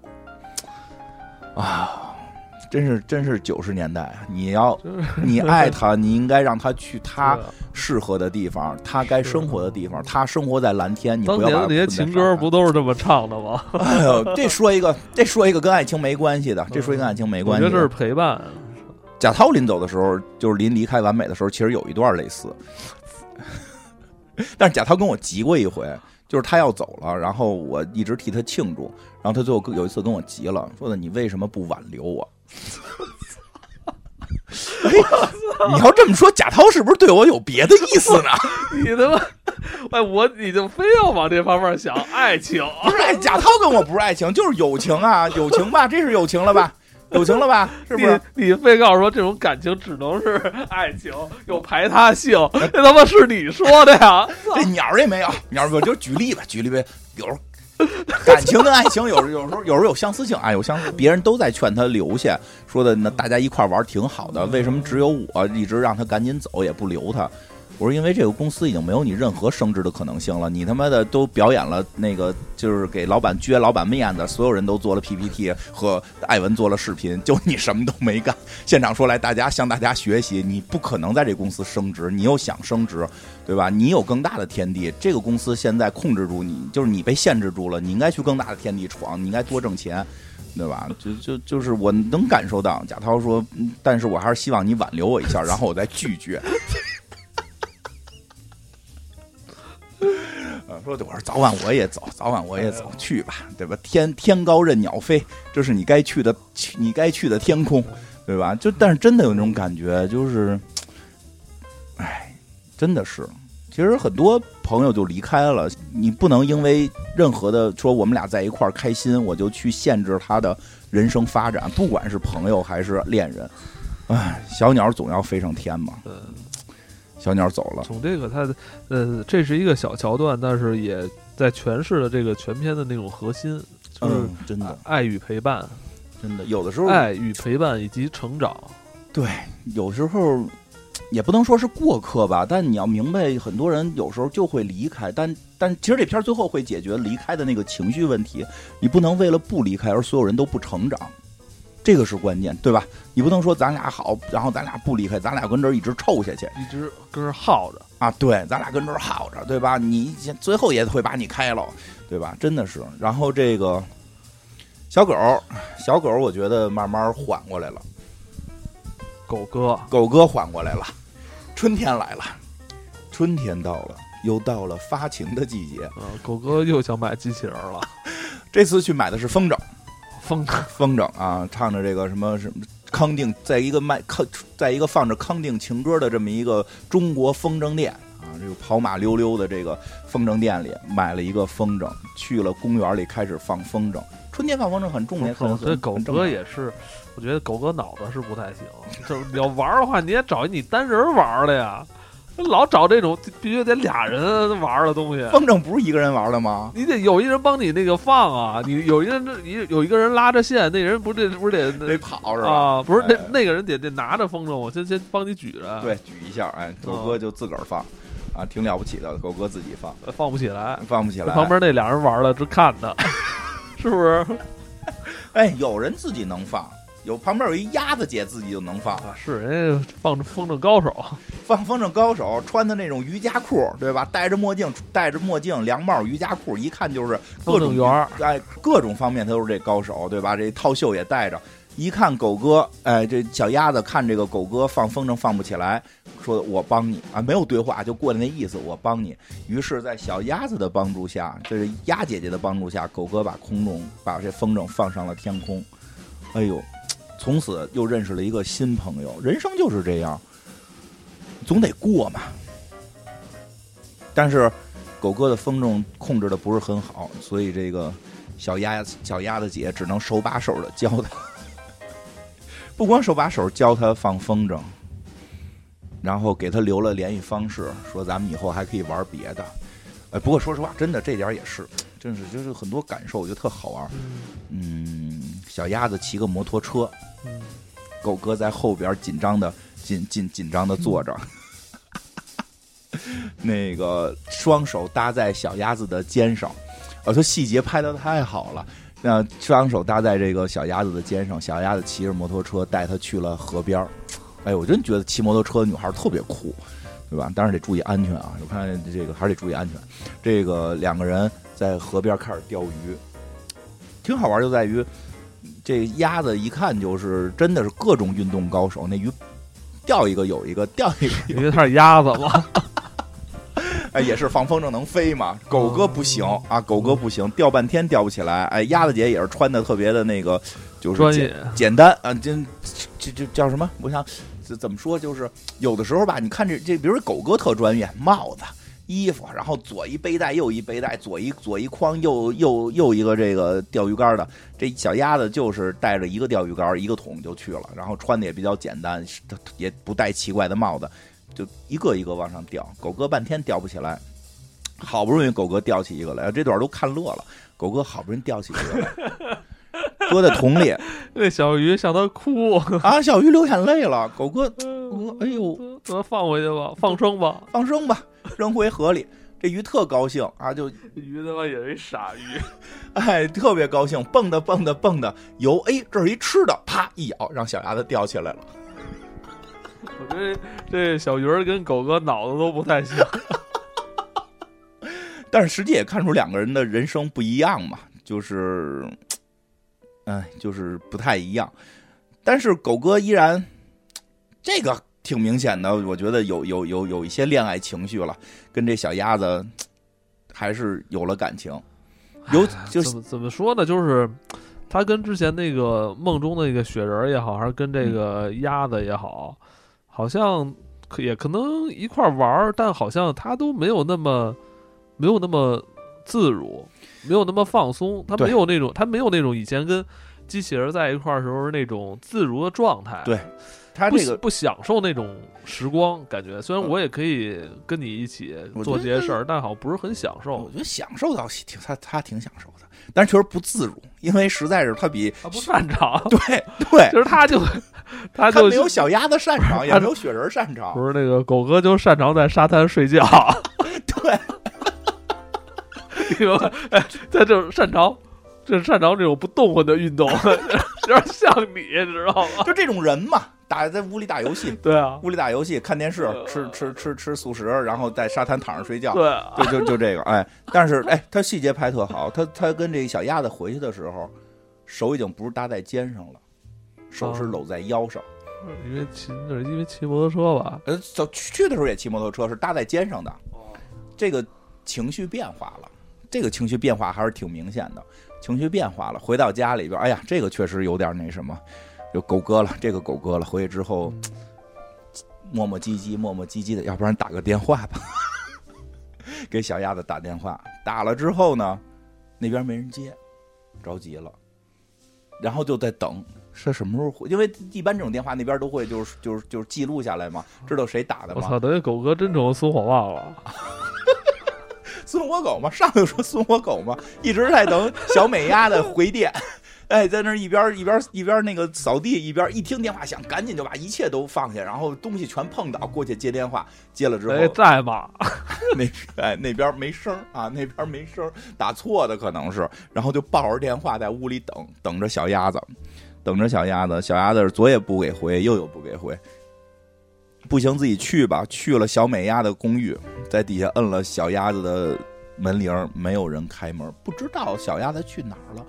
啊。真是真是九十年代啊！你要 [laughs] 你爱他，你应该让他去他 [laughs] 适合的地方，他该生活的地方。他生活在蓝天，你不要把他年那些情歌不都是这么唱的吗？[laughs] 哎呦，这说一个，这说一个跟爱情没关系的，这说一个跟爱情没关系的。我觉得这是陪伴。贾涛临走的时候，就是临离开完美的时候，其实有一段类似，但是贾涛跟我急过一回，就是他要走了，然后我一直替他庆祝，然后他最后有一次跟我急了，说的你为什么不挽留我？[laughs] 哎，你要这么说，贾涛是不是对我有别的意思呢？[laughs] 你他妈，哎，我你就非要往这方面想，爱情。[laughs] 不是，哎贾涛跟我不是爱情，就是友情啊，友情吧，这是友情了吧？友情了吧？是不是？你你非告诉说这种感情只能是爱情，有排他性，这他妈是你说的呀？这鸟儿也没有，鸟儿我就举例吧，举例呗。有时候 [laughs] 感情跟爱情有有时候有时候有相似性啊，有相似。别人都在劝他留下，说的那大家一块玩挺好的，为什么只有我一直让他赶紧走也不留他？我说因为这个公司已经没有你任何升职的可能性了，你他妈的都表演了那个就是给老板撅老板面子，所有人都做了 PPT 和艾文做了视频，就你什么都没干。现场说来，大家向大家学习，你不可能在这公司升职，你又想升职，对吧？你有更大的天地，这个公司现在控制住你，就是你被限制住了，你应该去更大的天地闯，你应该多挣钱。对吧？就就就是我能感受到，贾涛说，但是我还是希望你挽留我一下，然后我再拒绝。呃，说我说早晚我也走，早晚我也走，去吧，对吧？天天高任鸟飞，这是你该去的，你该去的天空，对吧？就但是真的有那种感觉，就是，哎，真的是，其实很多朋友就离开了，你不能因为任何的说我们俩在一块儿开心，我就去限制他的人生发展，不管是朋友还是恋人。哎，小鸟总要飞上天嘛。嗯，小鸟走了，从这个它的呃，这是一个小桥段，但是也在诠释了这个全篇的那种核心，就是嗯，真的，爱与陪伴，真的，有的时候爱与陪伴以及成长。对，有时候也不能说是过客吧，但你要明白，很多人有时候就会离开，但但其实这片最后会解决离开的那个情绪问题，你不能为了不离开而所有人都不成长，这个是关键，对吧？你不能说咱俩好，然后咱俩不离开，咱俩跟这儿一直臭下去一直跟这儿耗着，啊，对，咱俩跟这儿耗着，对吧？你最后也会把你开了，对吧？真的是。然后这个小狗，小狗，我觉得慢慢缓过来了。狗哥狗哥缓过来了，春天来了，春天到了，又到了发情的季节。啊，狗哥又想买机器人了，[laughs] 这次去买的是风筝，疯 [laughs] 风筝啊，唱着这个什么什么康定，在一个卖康，在一个放着康定情歌的这么一个中国风筝店啊，这个跑马溜溜的这个风筝店里买了一个风筝，去了公园里开始放风筝。春天放风筝很重要，所以狗哥也是，我觉得狗哥脑子是不太行。就是你要玩的话，你也找一你单人玩的呀，老找这种必须得俩人玩的东西。风筝不是一个人玩的吗？你得有一人帮你那个放啊，你有一个人你有一个人拉着线，那人不是得不是得得跑是吧？啊？不是那哎那个人得得拿着风筝，我先先帮你举着，对，举一下，哎，狗哥就自个儿放，啊，挺了不起的。狗哥自己放，放不起来。放不起来。旁边那俩人玩了，直看他，[laughs] 是不是？[laughs] 哎，有人自己能放，有旁边有一鸭子姐自己就能放，啊，是人家 [laughs] 放风筝高手，放风筝高手穿的那种瑜伽裤，对吧？戴着墨镜，戴着墨镜，凉帽，瑜伽裤，一看就是各种员儿哎，各种方面他都是这高手，对吧？这套袖也戴着。一看狗哥，哎，这小鸭子看这个狗哥放风筝放不起来，说我帮你啊，没有对话，就过来那意思，我帮你。于是，在小鸭子的帮助下，这是鸭姐姐的帮助下，狗哥把空中把这风筝放上了天空。哎呦，从此又认识了一个新朋友。人生就是这样，总得过嘛。但是狗哥的风筝控制的不是很好，所以这个小鸭小鸭子姐只能手把手的教他，不光手把手教他放风筝，然后给他留了联系方式，说咱们以后还可以玩别的。哎，不过说实话，真的这点也是，真是就是很多感受，我觉得特好玩。嗯，小鸭子骑个摩托车，狗哥在后边紧张的紧紧紧张的坐着，[laughs] 那个双手搭在小鸭子的肩上，啊，他细节拍的太好了。那双手搭在这个小鸭子的肩上，小鸭子骑着摩托车带他去了河边儿。哎，我真觉得骑摩托车的女孩特别酷，对吧？当然得注意安全啊！我看这个还是得注意安全。这个两个人在河边开始钓鱼，挺好玩，就在于这鸭子一看就是真的是各种运动高手，那鱼钓一个有一个，钓一个有一个因为它是鸭子嘛。[laughs] 哎，也是放风筝能飞嘛。狗哥不行啊，狗哥不行，钓半天钓不起来。哎，鸭子姐也是穿的特别的那个，就是简简单啊，这这这叫什么？我想怎么说？就是有的时候吧，你看这这，比如说狗哥特专业，帽子。衣服，然后左一背带，右一背带，左一左一筐，右右右一个这个钓鱼竿的。这小鸭子就是带着一个钓鱼竿，一个桶就去了，然后穿的也比较简单，也不戴奇怪的帽子，就一个一个往上钓。狗哥半天钓不起来，好不容易狗哥钓起一个来，这段都看乐了。狗哥好不容易钓起一个来，搁在桶里，[laughs] 那小鱼向他哭，啊，小鱼流眼泪了。狗哥，[laughs] 哎呦，咱们放回去吧，放生吧。放生吧，扔回河里。这鱼特高兴啊，就鱼他妈也是一傻鱼，哎，特别高兴，蹦的蹦的蹦的游，哎，这是一吃的，啪一咬，让小鸭子钓起来了。我觉得这小鱼儿跟狗哥脑子都不太像。[laughs] 但是实际也看出两个人的人生不一样嘛，就是，哎，就是不太一样。但是狗哥依然，这个挺明显的，我觉得有有有有一些恋爱情绪了，跟这小鸭子还是有了感情。有就怎么怎么说呢？就是他跟之前那个梦中的那个雪人也好，还是跟这个鸭子也好，好像可也可能一块玩儿，但好像他都没有那么没有那么自如，没有那么放松，他没有那种他没有那种以前跟机器人在一块儿时候那种自如的状态。对他不这个不享受那种时光感觉，虽然我也可以跟你一起做这些事儿，但好像不是很享受我。觉得享受倒挺他他挺享受的，但是确实不自如，因为实在是他比他不擅长，[laughs] 对对，就是他就他就他没有小鸭子擅长，也没有雪人擅长，不是那个狗哥就擅长在沙滩睡觉，[laughs] 对。[laughs] 他这种擅长，这擅长这种不动换的运动，有点像你，知道吗？就这种人嘛，打在屋里打游戏，[laughs] 对啊，屋里打游戏、看电视、呃吃吃吃吃素食，然后在沙滩躺着睡觉，对啊，[laughs] 就就就这个，哎，但是哎，他细节拍特好，他他跟这个小鸭子回去的时候，手已经不是搭在肩上了，手是哦搂在腰上。因为骑那是因为骑摩托车吧？呃，走去去的时候也骑摩托车，是搭在肩上的，这个情绪变化了，这个情绪变化还是挺明显的，情绪变化了。回到家里边，哎呀，这个确实有点那什么，有狗哥了，这个狗哥了。回去之后嗯磨磨唧唧，磨磨唧唧的，要不然打个电话吧，给小鸭子打电话。打了之后呢，那边没人接，着急了，然后就在等。是什么时候回？因为一般这种电话那边都会就是就是就是记录下来嘛，知道谁打的嘛。我操，等于狗哥真成孙火旺了。[laughs] 孙火狗嘛，上来就说孙火狗嘛，一直在等小美鸭的回电。[laughs] 哎，在那儿一边一边一边那个扫地，一边一听电话响，赶紧就把一切都放下，然后东西全碰倒，过去接电话。接了之后，哎，在吗？那 [laughs] 哎那边没声啊，那边没声，打错的可能是，然后就抱着电话在屋里等，等着小鸭子，等着小鸭子，小鸭子左也不给回，右也不给回，不行自己去吧。去了小美鸭的公寓，在底下摁了小鸭子的门铃，没有人开门，不知道小鸭子去哪儿了。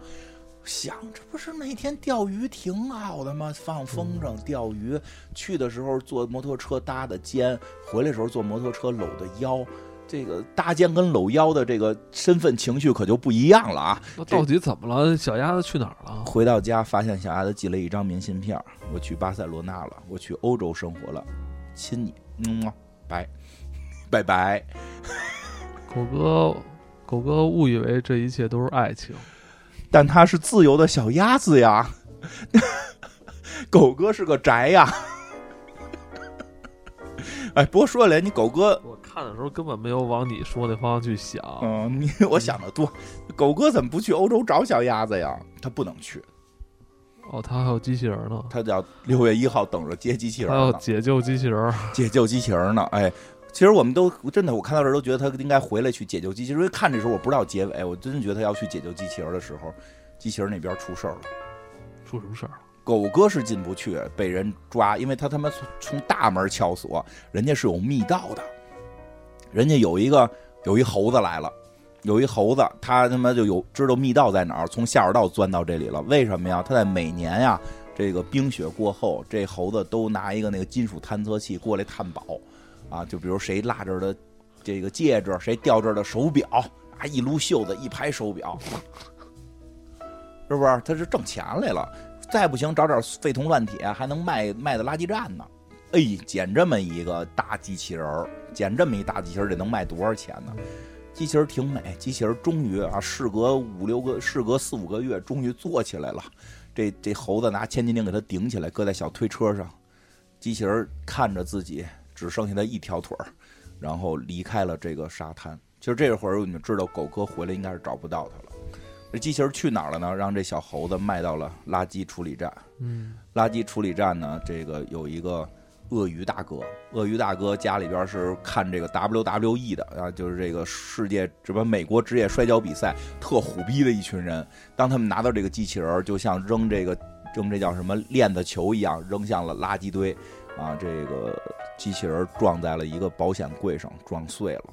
想，这不是那天钓鱼挺好的吗？放风筝钓鱼，去的时候坐摩托车搭的肩，回来的时候坐摩托车搂的腰。这个搭肩跟搂腰的这个身份情绪可就不一样了啊！那到底怎么了？小鸭子去哪儿了？回到家发现小鸭子寄了一张明信片，我去巴塞罗那了，我去欧洲生活了，亲你，嗯么，拜，[laughs] 拜拜。狗哥，狗哥误以为这一切都是爱情。但它是自由的小鸭子呀，[laughs] 狗哥是个宅呀。[laughs] 哎，不过说来，你狗哥，我看的时候根本没有往你说那方向去想。嗯，你我想的多，狗哥怎么不去欧洲找小鸭子呀？他不能去，哦，他还有机器人呢，他要六月一号等着接机器人还要，解救机器人。解救机器人呢。哎，其实我们都真的，我看到这儿都觉得他应该回来去解救机器人。因为看这时候我不知道结尾，我真的觉得他要去解救机器人的时候，机器人那边出事儿了。出什么事儿了？狗哥是进不去，被人抓，因为他他妈从从大门撬锁，人家是有密道的，人家有一个有一猴子来了，有一猴子，他他妈就有知道密道在哪儿，从下水道钻到这里了。为什么呀？他在每年呀，这个冰雪过后，这猴子都拿一个那个金属探测器过来探宝，啊，就比如谁落这儿的这个戒指，谁掉这儿的手表，啊，一撸袖子一拍手表，是不是？他是挣钱来了。再不行，找点废铜烂铁，还能卖卖到垃圾站呢。哎，捡这么一个大机器人儿，捡这么一大机器人儿，得能卖多少钱呢？机器人挺美，机器人终于啊，事隔五六个，事隔四五个月，终于做起来了。这这猴子拿千斤顶给它顶起来，搁在小推车上。机器人看着自己只剩下他一条腿儿，然后离开了这个沙滩。其实这会儿你们知道，狗哥回来应该是找不到他了。这机器人去哪儿了呢？让这小猴子卖到了垃圾处理站。嗯，垃圾处理站呢，这个有一个鳄鱼大哥，鳄鱼大哥家里边是看这个 WWE 的啊，就是这个世界什么美国职业摔跤比赛特虎逼的一群人。当他们拿到这个机器人，就像扔这个扔这叫什么链子球一样，扔向了垃圾堆。啊，这个机器人撞在了一个保险柜上，撞碎了。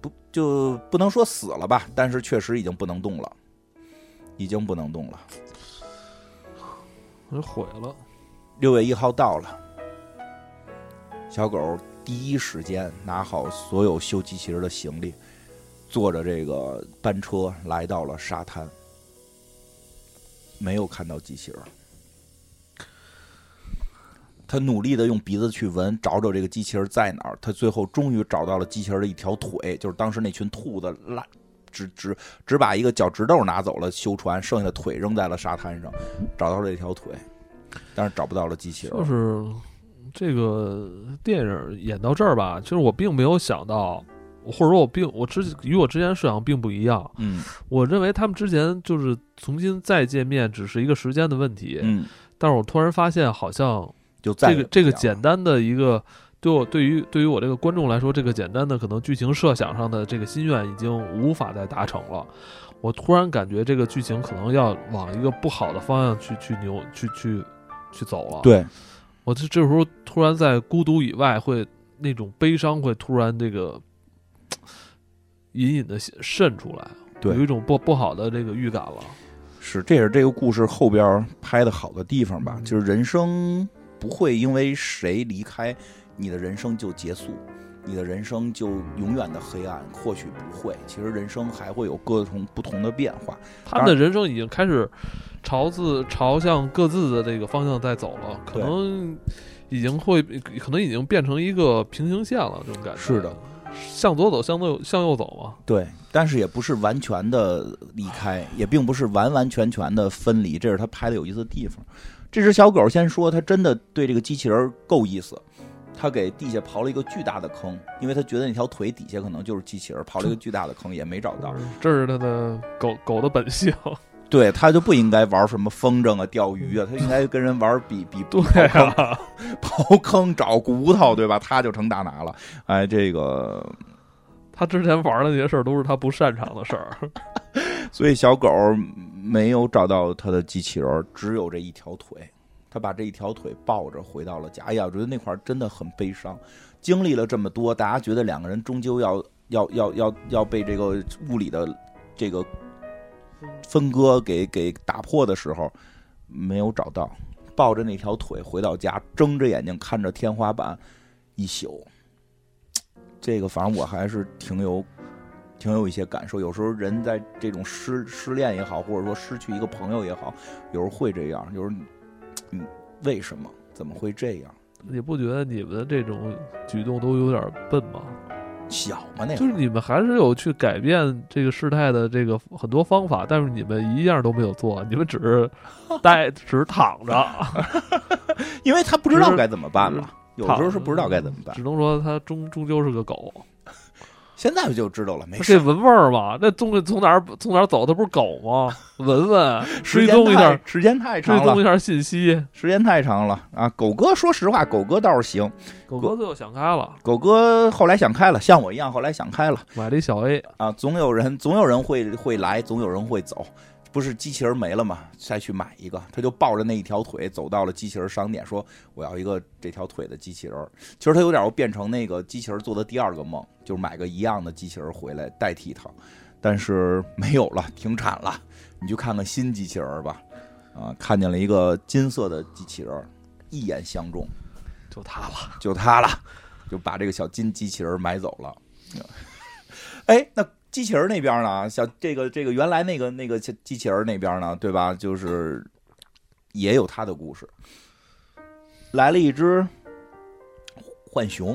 不就不能说死了吧？但是确实已经不能动了，已经不能动了。我毁了。六月一号到了，小狗第一时间拿好所有修机器人的行李，坐着这个班车来到了沙滩，没有看到机器人。他努力的用鼻子去闻，找找这个机器人在哪儿。他最后终于找到了机器人的一条腿，就是当时那群兔子拉，只只只把一个脚趾头拿走了修船，剩下的腿扔在了沙滩上，找到了这条腿，但是找不到了机器人。就是这个电影演到这儿吧，其实我并没有想到，或者说我并我之与我之前设想并不一样。嗯我认为他们之前就是重新再见面只是一个时间的问题，嗯，但是我突然发现好像。就在这个这个简单的一个，对我对于对于我这个观众来说，这个简单的可能剧情设想上的这个心愿已经无法再达成了。我突然感觉这个剧情可能要往一个不好的方向去去牛去去去走了。，对我这这时候突然在孤独以外，会那种悲伤会突然这个隐隐的渗出来，对有一种不不好的这个预感了。是，这也是这个故事后边拍的好的地方吧，嗯就是人生不会因为谁离开，你的人生就结束，你的人生就永远的黑暗，或许不会，其实人生还会有各种不同的变化。他们的人生已经开始朝自朝向各自的这个方向在走了，可能已经会，可能已经变成一个平行线了，这种感觉。是的，向左走，向右向右走嘛。对，但是也不是完全的离开，也并不是完完全全的分离，这是他拍的有意思的地方。这只小狗先说，它真的对这个机器人够意思。它给地下刨了一个巨大的坑，因为它觉得那条腿底下可能就是机器人，刨了一个巨大的坑也没找到。这是它的狗狗的本性。[laughs] 对，它就不应该玩什么风筝啊、钓鱼啊，它应该跟人玩比比对刨坑、啊，刨坑找骨头，对吧？它就成大拿了。哎，这个，他之前玩的那些事儿都是他不擅长的事儿。[laughs] 所以小狗没有找到他的机器人，只有这一条腿。他把这一条腿抱着回到了家。哎呀，我觉得那块儿真的很悲伤。经历了这么多，大家觉得两个人终究要要要要要被这个物理的这个分割给给打破的时候，没有找到。抱着那条腿回到家，睁着眼睛看着天花板一宿。这个反正我还是挺有挺有一些感受。有时候人在这种失失恋也好，或者说失去一个朋友也好，有时候会这样。有时候，嗯，为什么？怎么会这样？你不觉得你们的这种举动都有点笨吗？小嘛那就是你们还是有去改变这个事态的这个很多方法，但是你们一样都没有做，你们只是 [laughs] 待，只是躺着，[laughs] 因为他不知道该怎么办嘛。[laughs] 有时候是不知道该怎么办只。能说他终终究是个狗。现在就知道了，没事。闻味儿嘛？那东西从哪儿从哪儿走？它不是狗吗？闻闻，时间追踪一下，时间太长了，追踪一下信息。时间太长了啊！狗哥，说实话，狗哥倒是行。狗哥最后想开了，狗哥后来想开了，像我一样，后来想开了买了一小 A，啊！总有人，总有人会会来，总有人会走。不是机器人没了嘛，再去买一个，他就抱着那一条腿走到了机器人商店，说我要一个这条腿的机器人。其实他有点要变成那个机器人做的第二个梦，就是买个一样的机器人回来代替他，但是没有了，停产了。你去看看新机器人吧，啊，[laughs] 看见了一个金色的机器人，一眼相中，就它了。就他了，就把这个小金机器人买走了。哎，那机器人那边呢？小这个这个原来那个那个机器人那边呢，对吧？就是也有他的故事。来了一只浣熊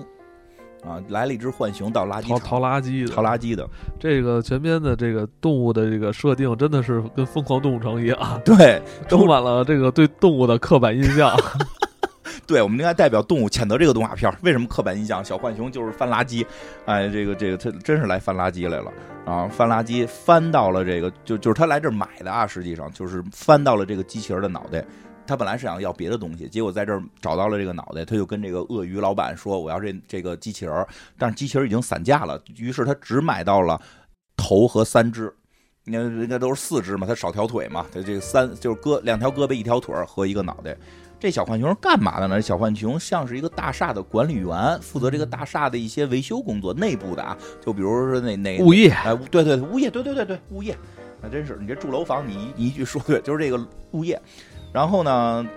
啊，来了一只浣熊到垃圾淘场淘垃圾的，淘垃圾的，这个全篇的这个动物的这个设定真的是跟《疯狂动物城》一样，对 [laughs] 充满了这个对动物的刻板印象。[laughs] 对，我们应该代表动物谴责这个动画片。为什么刻板印象？小浣熊就是翻垃圾，哎，这个这个他真是来翻垃圾来了啊！翻垃圾翻到了这个，就就是他来这儿买的啊，实际上就是翻到了这个机器人的脑袋。他本来是想要别的东西，结果在这儿找到了这个脑袋，他就跟这个鳄鱼老板说：“我要这这个机器人儿。”但是机器人已经散架了，于是他只买到了头和三只。你看人家都是四只嘛，他少条腿嘛，他这个三就是胳两条胳膊一条腿儿和一个脑袋。这小浣熊是干嘛的呢？小浣熊像是一个大厦的管理员，负责这个大厦的一些维修工作，内部的啊，就比如说那那物业哎，对对物业，对对对对物业，那真是你这住楼房，你一你一句说对，就是这个物业。然后呢，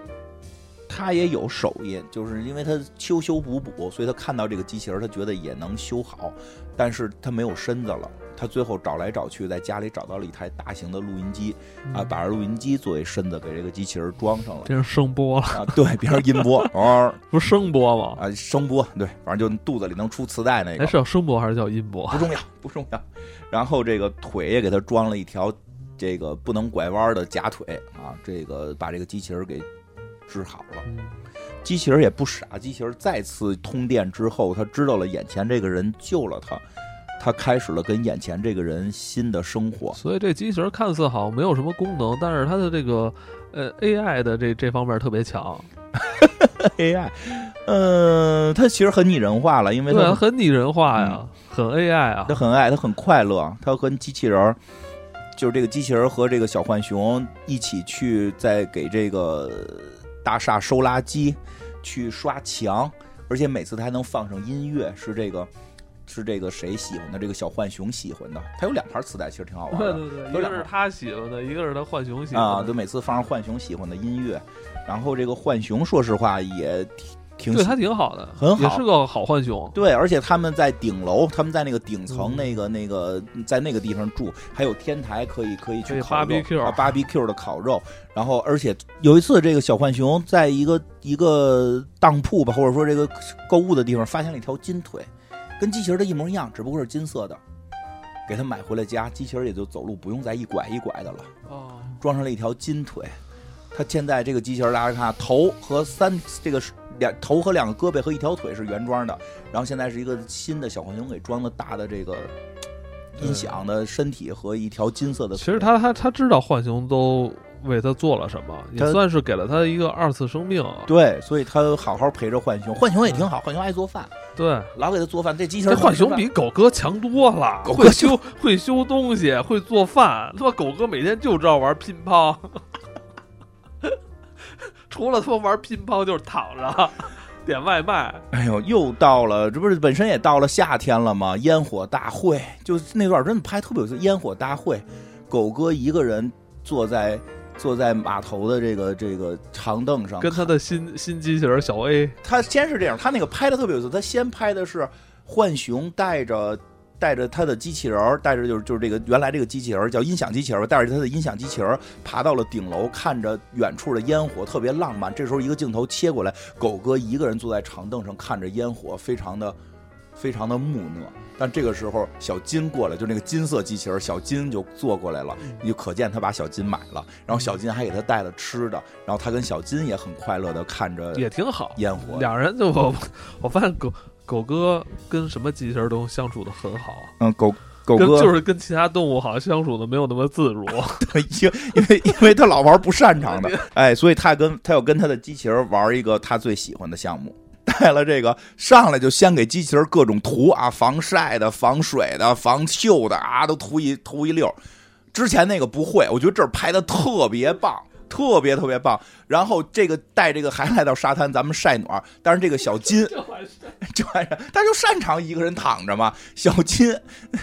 他也有手艺，就是因为他修修补补，所以他看到这个机器人，他觉得也能修好，但是他没有身子了。他最后找来找去，在家里找到了一台大型的录音机啊，把这录音机作为身子给这个机器人装上了。这是声波了，啊，对，[laughs] 变成音波，[laughs] 哦不是声波吗？啊，声波，对，反正就肚子里能出磁带那哎，个，是叫声波还是叫音波不？重要，[laughs] 不重要。然后这个腿也给他装了一条这个不能拐弯的假腿啊，这个把这个机器人给治好了。嗯机器人也不傻，机器人再次通电之后，他知道了眼前这个人救了他，他开始了跟眼前这个人新的生活。所以这机器人看似好像没有什么功能，但是它的这个呃 AI 的这这方面特别强，[laughs] AI，呃，它其实很拟人化了，因为对啊，他很拟人化呀，很 AI 啊它。很爱，它很快乐，他跟机器人儿，就是这个机器人儿和这个小浣熊一起去在给这个大厦收垃圾，去刷墙，而且每次它还能放上音乐，是这个是这个谁喜欢的？这个小浣熊喜欢的。他有两盘磁带，其实挺好玩的。[laughs] 对对对，一个是他喜欢的，一个是他浣熊喜啊，欢的。就每次放上浣熊喜欢的音乐，然后这个浣熊说实话也挺挺对他挺好的，很好也是个好浣熊。对，而且他们在顶楼，他们在那个顶层嗯那个、那个，在那个地方住，还有天台可以可以可以去烤肉 BBQ 啊 BBQ 的烤肉。然后，而且有一次，这个小浣熊在一个一个当铺吧，或者说这个购物的地方，发现了一条金腿，跟机器人的一模一样，只不过是金色的。给他买回了家，机器人也就走路不用再一拐一拐的了，哦，装上了一条金腿。他现在这个机器人，大家看，头和三这个是两头和两个胳膊和一条腿是原装的，然后现在是一个新的小浣熊给装的大的这个音响的身体和一条金色的。其实他他他知道浣熊都为他做了什么，也算是给了他一个二次生命啊。对，所以他好好陪着浣熊。浣熊也挺好，浣熊爱做饭，对，老给他做饭。这机器这人浣熊比狗哥强多了，狗哥会修会修东西，会做饭。他妈狗哥每天就知道玩乒乓，[laughs] 除了他妈玩乒乓就是躺着 [laughs] 点外卖。哎呦，又到了，这不是本身也到了夏天了吗？烟火大会，就那段真的拍特别有意思。烟火大会，狗哥一个人坐在坐在码头的这个这个长凳上，跟他的新新机器人小 A，他先是这样，他那个拍的特别有意思。他先拍的是浣熊带着带着他的机器人儿，带着就是就是这个原来这个机器人儿叫音响机器人儿，带着他的音响机器人儿爬到了顶楼，看着远处的烟火，特别浪漫。这时候一个镜头切过来，狗哥一个人坐在长凳上看着烟火，非常的非常的木讷。但这个时候，小金过来，就那个金色机器人，小金就坐过来了，你就可见他把小金买了，然后小金还给他带了吃的，然后他跟小金也很快乐的看着也挺好。烟火。两人就我我发现狗狗哥跟什么机器人都相处的很好，嗯，狗狗哥就是跟其他动物好像相处的没有那么自如。因 [laughs] 因为因为他老玩不擅长的，哎，所以他跟他要跟他的机器人玩一个他最喜欢的项目。带了这个上来就先给机器人各种涂啊，防晒的、防水的、防锈的啊，都涂一涂一溜。之前那个不会，我觉得这儿拍的特别棒，特别特别棒。然后这个带这个还来到沙滩，咱们晒暖。但是这个小金就还是他就擅长一个人躺着嘛。小金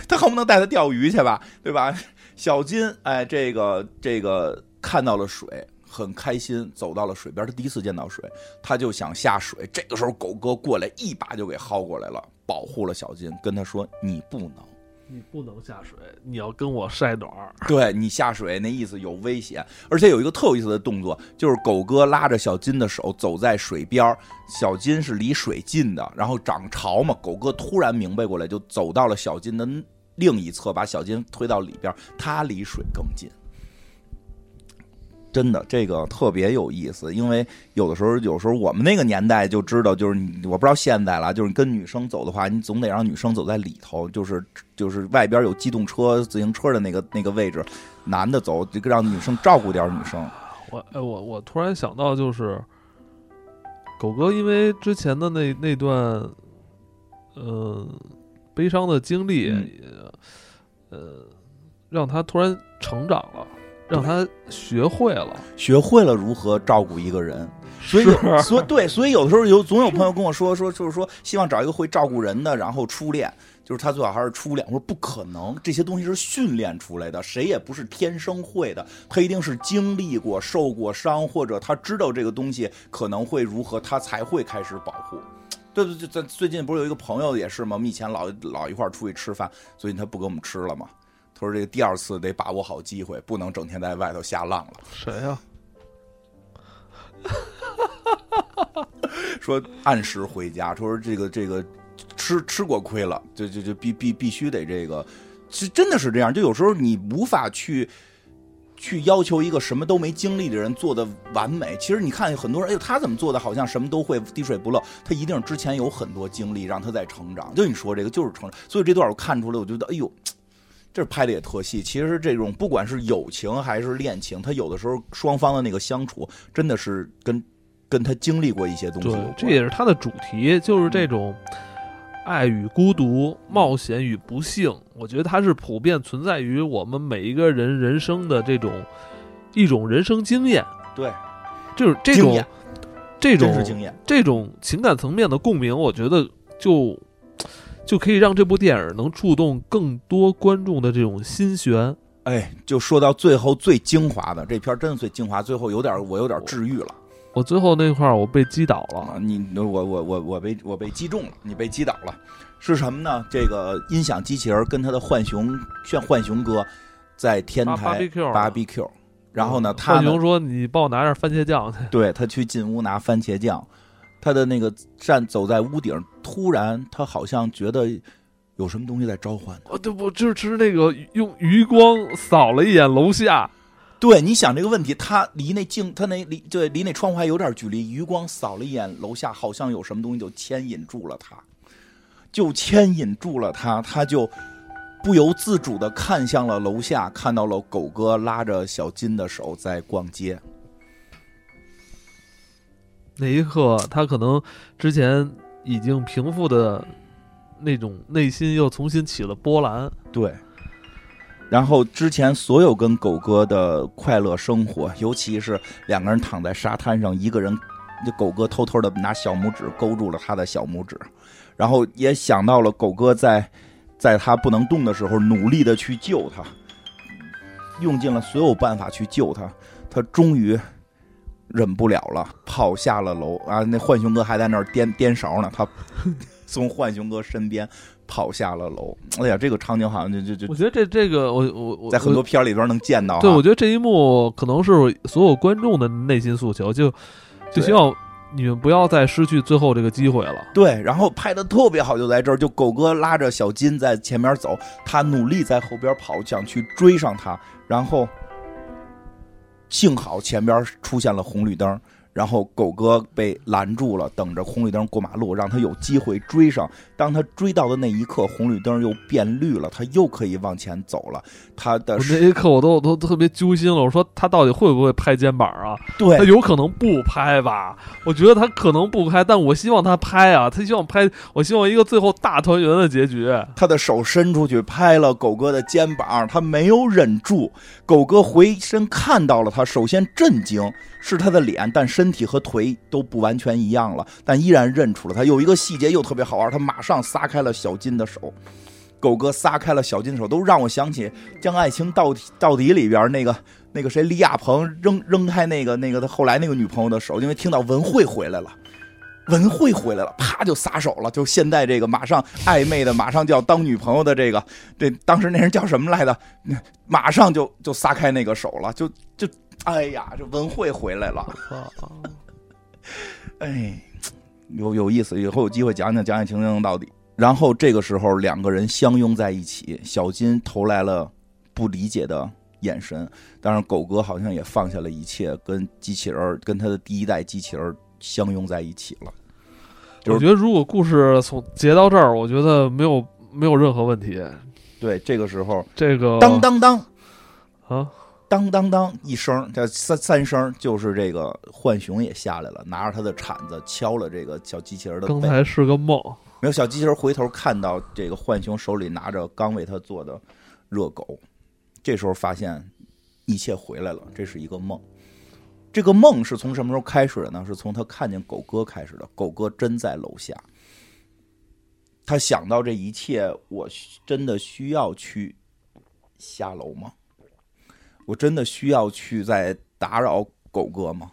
他恨不能带他钓鱼去吧，对吧？小金哎，这个这个看到了水。很开心，走到了水边，他第一次见到水，他就想下水。这个时候，狗哥过来一把就给薅过来了，保护了小金，跟他说：“你不能，你不能下水，你要跟我晒暖。[laughs] ”对你下水那意思有危险，而且有一个特有意思的动作，就是狗哥拉着小金的手走在水边，小金是离水近的，然后涨潮嘛，狗哥突然明白过来，就走到了小金的另一侧，把小金推到里边，他离水更近。真的，这个特别有意思，因为有的时候，有时候我们那个年代就知道，就是你，我不知道现在了，就是跟女生走的话，你总得让女生走在里头，就是就是外边有机动车、自行车的那个那个位置，男的走，这个让女生照顾点女生。我哎，我我突然想到，就是狗哥，因为之前的那那段，呃，悲伤的经历，呃，让他突然成长了。让他学会了，学会了如何照顾一个人，所以，所以对，所以有的时候有总有朋友跟我说说，就是说希望找一个会照顾人的，然后初恋，就是他最好还是初恋。我说不可能，这些东西是训练出来的，谁也不是天生会的，他一定是经历过、受过伤，或者他知道这个东西可能会如何，他才会开始保护。对 [laughs] 对对，咱最近不是有一个朋友也是吗？我们以前老老一块儿出去吃饭，最近他不给我们吃了吗？他说：“这个第二次得把握好机会，不能整天在外头瞎浪了。”谁呀？[laughs] 说按时回家。说这个这个吃吃过亏了，就就就必必必须得这个，其实真的是这样。就有时候你无法去去要求一个什么都没经历的人做的完美。其实你看很多人，哎呦，他怎么做的？好像什么都会，滴水不漏。他一定之前有很多经历，让他在成长。就你说这个就是成长。所以这段我看出来，我觉得，哎呦。这拍的也特细，其实这种不管是友情还是恋情，他有的时候双方的那个相处，真的是跟跟他经历过一些东西。对，这也是他的主题，就是这种爱与孤独、冒险与不幸。我觉得它是普遍存在于我们每一个人人生的这种一种人生经验。对，就是这种这种这种情感层面的共鸣，我觉得就。就可以让这部电影能触动更多观众的这种心弦。哎，就说到最后最精华的这片，真的最精华，最后有点我有点治愈了。我最后那块儿我被击倒了，你我我我我被我被击中了，你被击倒了，是什么呢？这个音响机器人跟他的浣熊炫浣熊哥在天台 B B Q，然后呢，浣熊说：“你帮我拿点番茄酱去。”对他去进屋拿番茄酱。他的那个站走在屋顶，突然他好像觉得有什么东西在召唤他。哦，对不，就是那个用余光扫了一眼楼下。对，你想这个问题，他离那镜，他那离对离那窗户还有点距离。余光扫了一眼楼下，好像有什么东西就牵引住了他，就牵引住了他，他就不由自主的看向了楼下，看到了狗哥拉着小金的手在逛街。那一刻，他可能之前已经平复的那种内心又重新起了波澜。对，然后之前所有跟狗哥的快乐生活，尤其是两个人躺在沙滩上，一个人，狗哥偷偷的拿小拇指勾住了他的小拇指，然后也想到了狗哥在在他不能动的时候努力的去救他，用尽了所有办法去救他，他终于。忍不了了，跑下了楼啊！那浣熊哥还在那儿颠颠勺呢，他 [laughs] 从浣熊哥身边跑下了楼。哎呀，这个场景好像就就就……我觉得这这个我我我在很多片里边能见到。对，我觉得这一幕可能是所有观众的内心诉求，就就希望你们不要再失去最后这个机会了。对，然后拍的特别好，就在这儿，就狗哥拉着小金在前面走，他努力在后边跑，想去追上他，然后。幸好前边出现了红绿灯，然后狗哥被拦住了，等着红绿灯过马路，让他有机会追上。当他追到的那一刻，红绿灯又变绿了，他又可以往前走了。他的我那一刻我都我都特别揪心了，我说他到底会不会拍肩膀啊？对他有可能不拍吧？我觉得他可能不拍，但我希望他拍啊！他希望拍，我希望一个最后大团圆的结局。他的手伸出去拍了狗哥的肩膀，他没有忍住。狗哥回身看到了他，首先震惊是他的脸，但身体和腿都不完全一样了，但依然认出了他。有一个细节又特别好玩，他马上撒开了小金的手。狗哥撒开了小金的手，都让我想起《将爱情到底到底》里边那个那个谁李亚鹏扔扔开那个那个他后来那个女朋友的手，因为听到文慧回来了。文慧回来了，啪就撒手了。就现在这个马上暧昧的，马上就要当女朋友的这个，这当时那人叫什么来的？马上就就撒开那个手了，就就哎呀，这文慧回来了，哎，有有意思，以后有机会讲讲讲讲情情到底。然后这个时候两个人相拥在一起，小金投来了不理解的眼神，当然狗哥好像也放下了一切，跟机器人跟他的第一代机器人。相拥在一起了。我觉得如果故事从截到这儿，我觉得没有没有任何问题。对，这个时候，这个当当当啊，当当当一声，这三三声，就是这个浣熊也下来了，拿着他的铲子敲了这个小机器人的。刚才是个梦，没有小机器人回头看到这个浣熊手里拿着刚为他做的热狗，这时候发现一切回来了，这是一个梦。这个梦是从什么时候开始的呢？是从他看见狗哥开始的。狗哥真在楼下，他想到这一切，我真的需要去下楼吗？我真的需要去再打扰狗哥吗？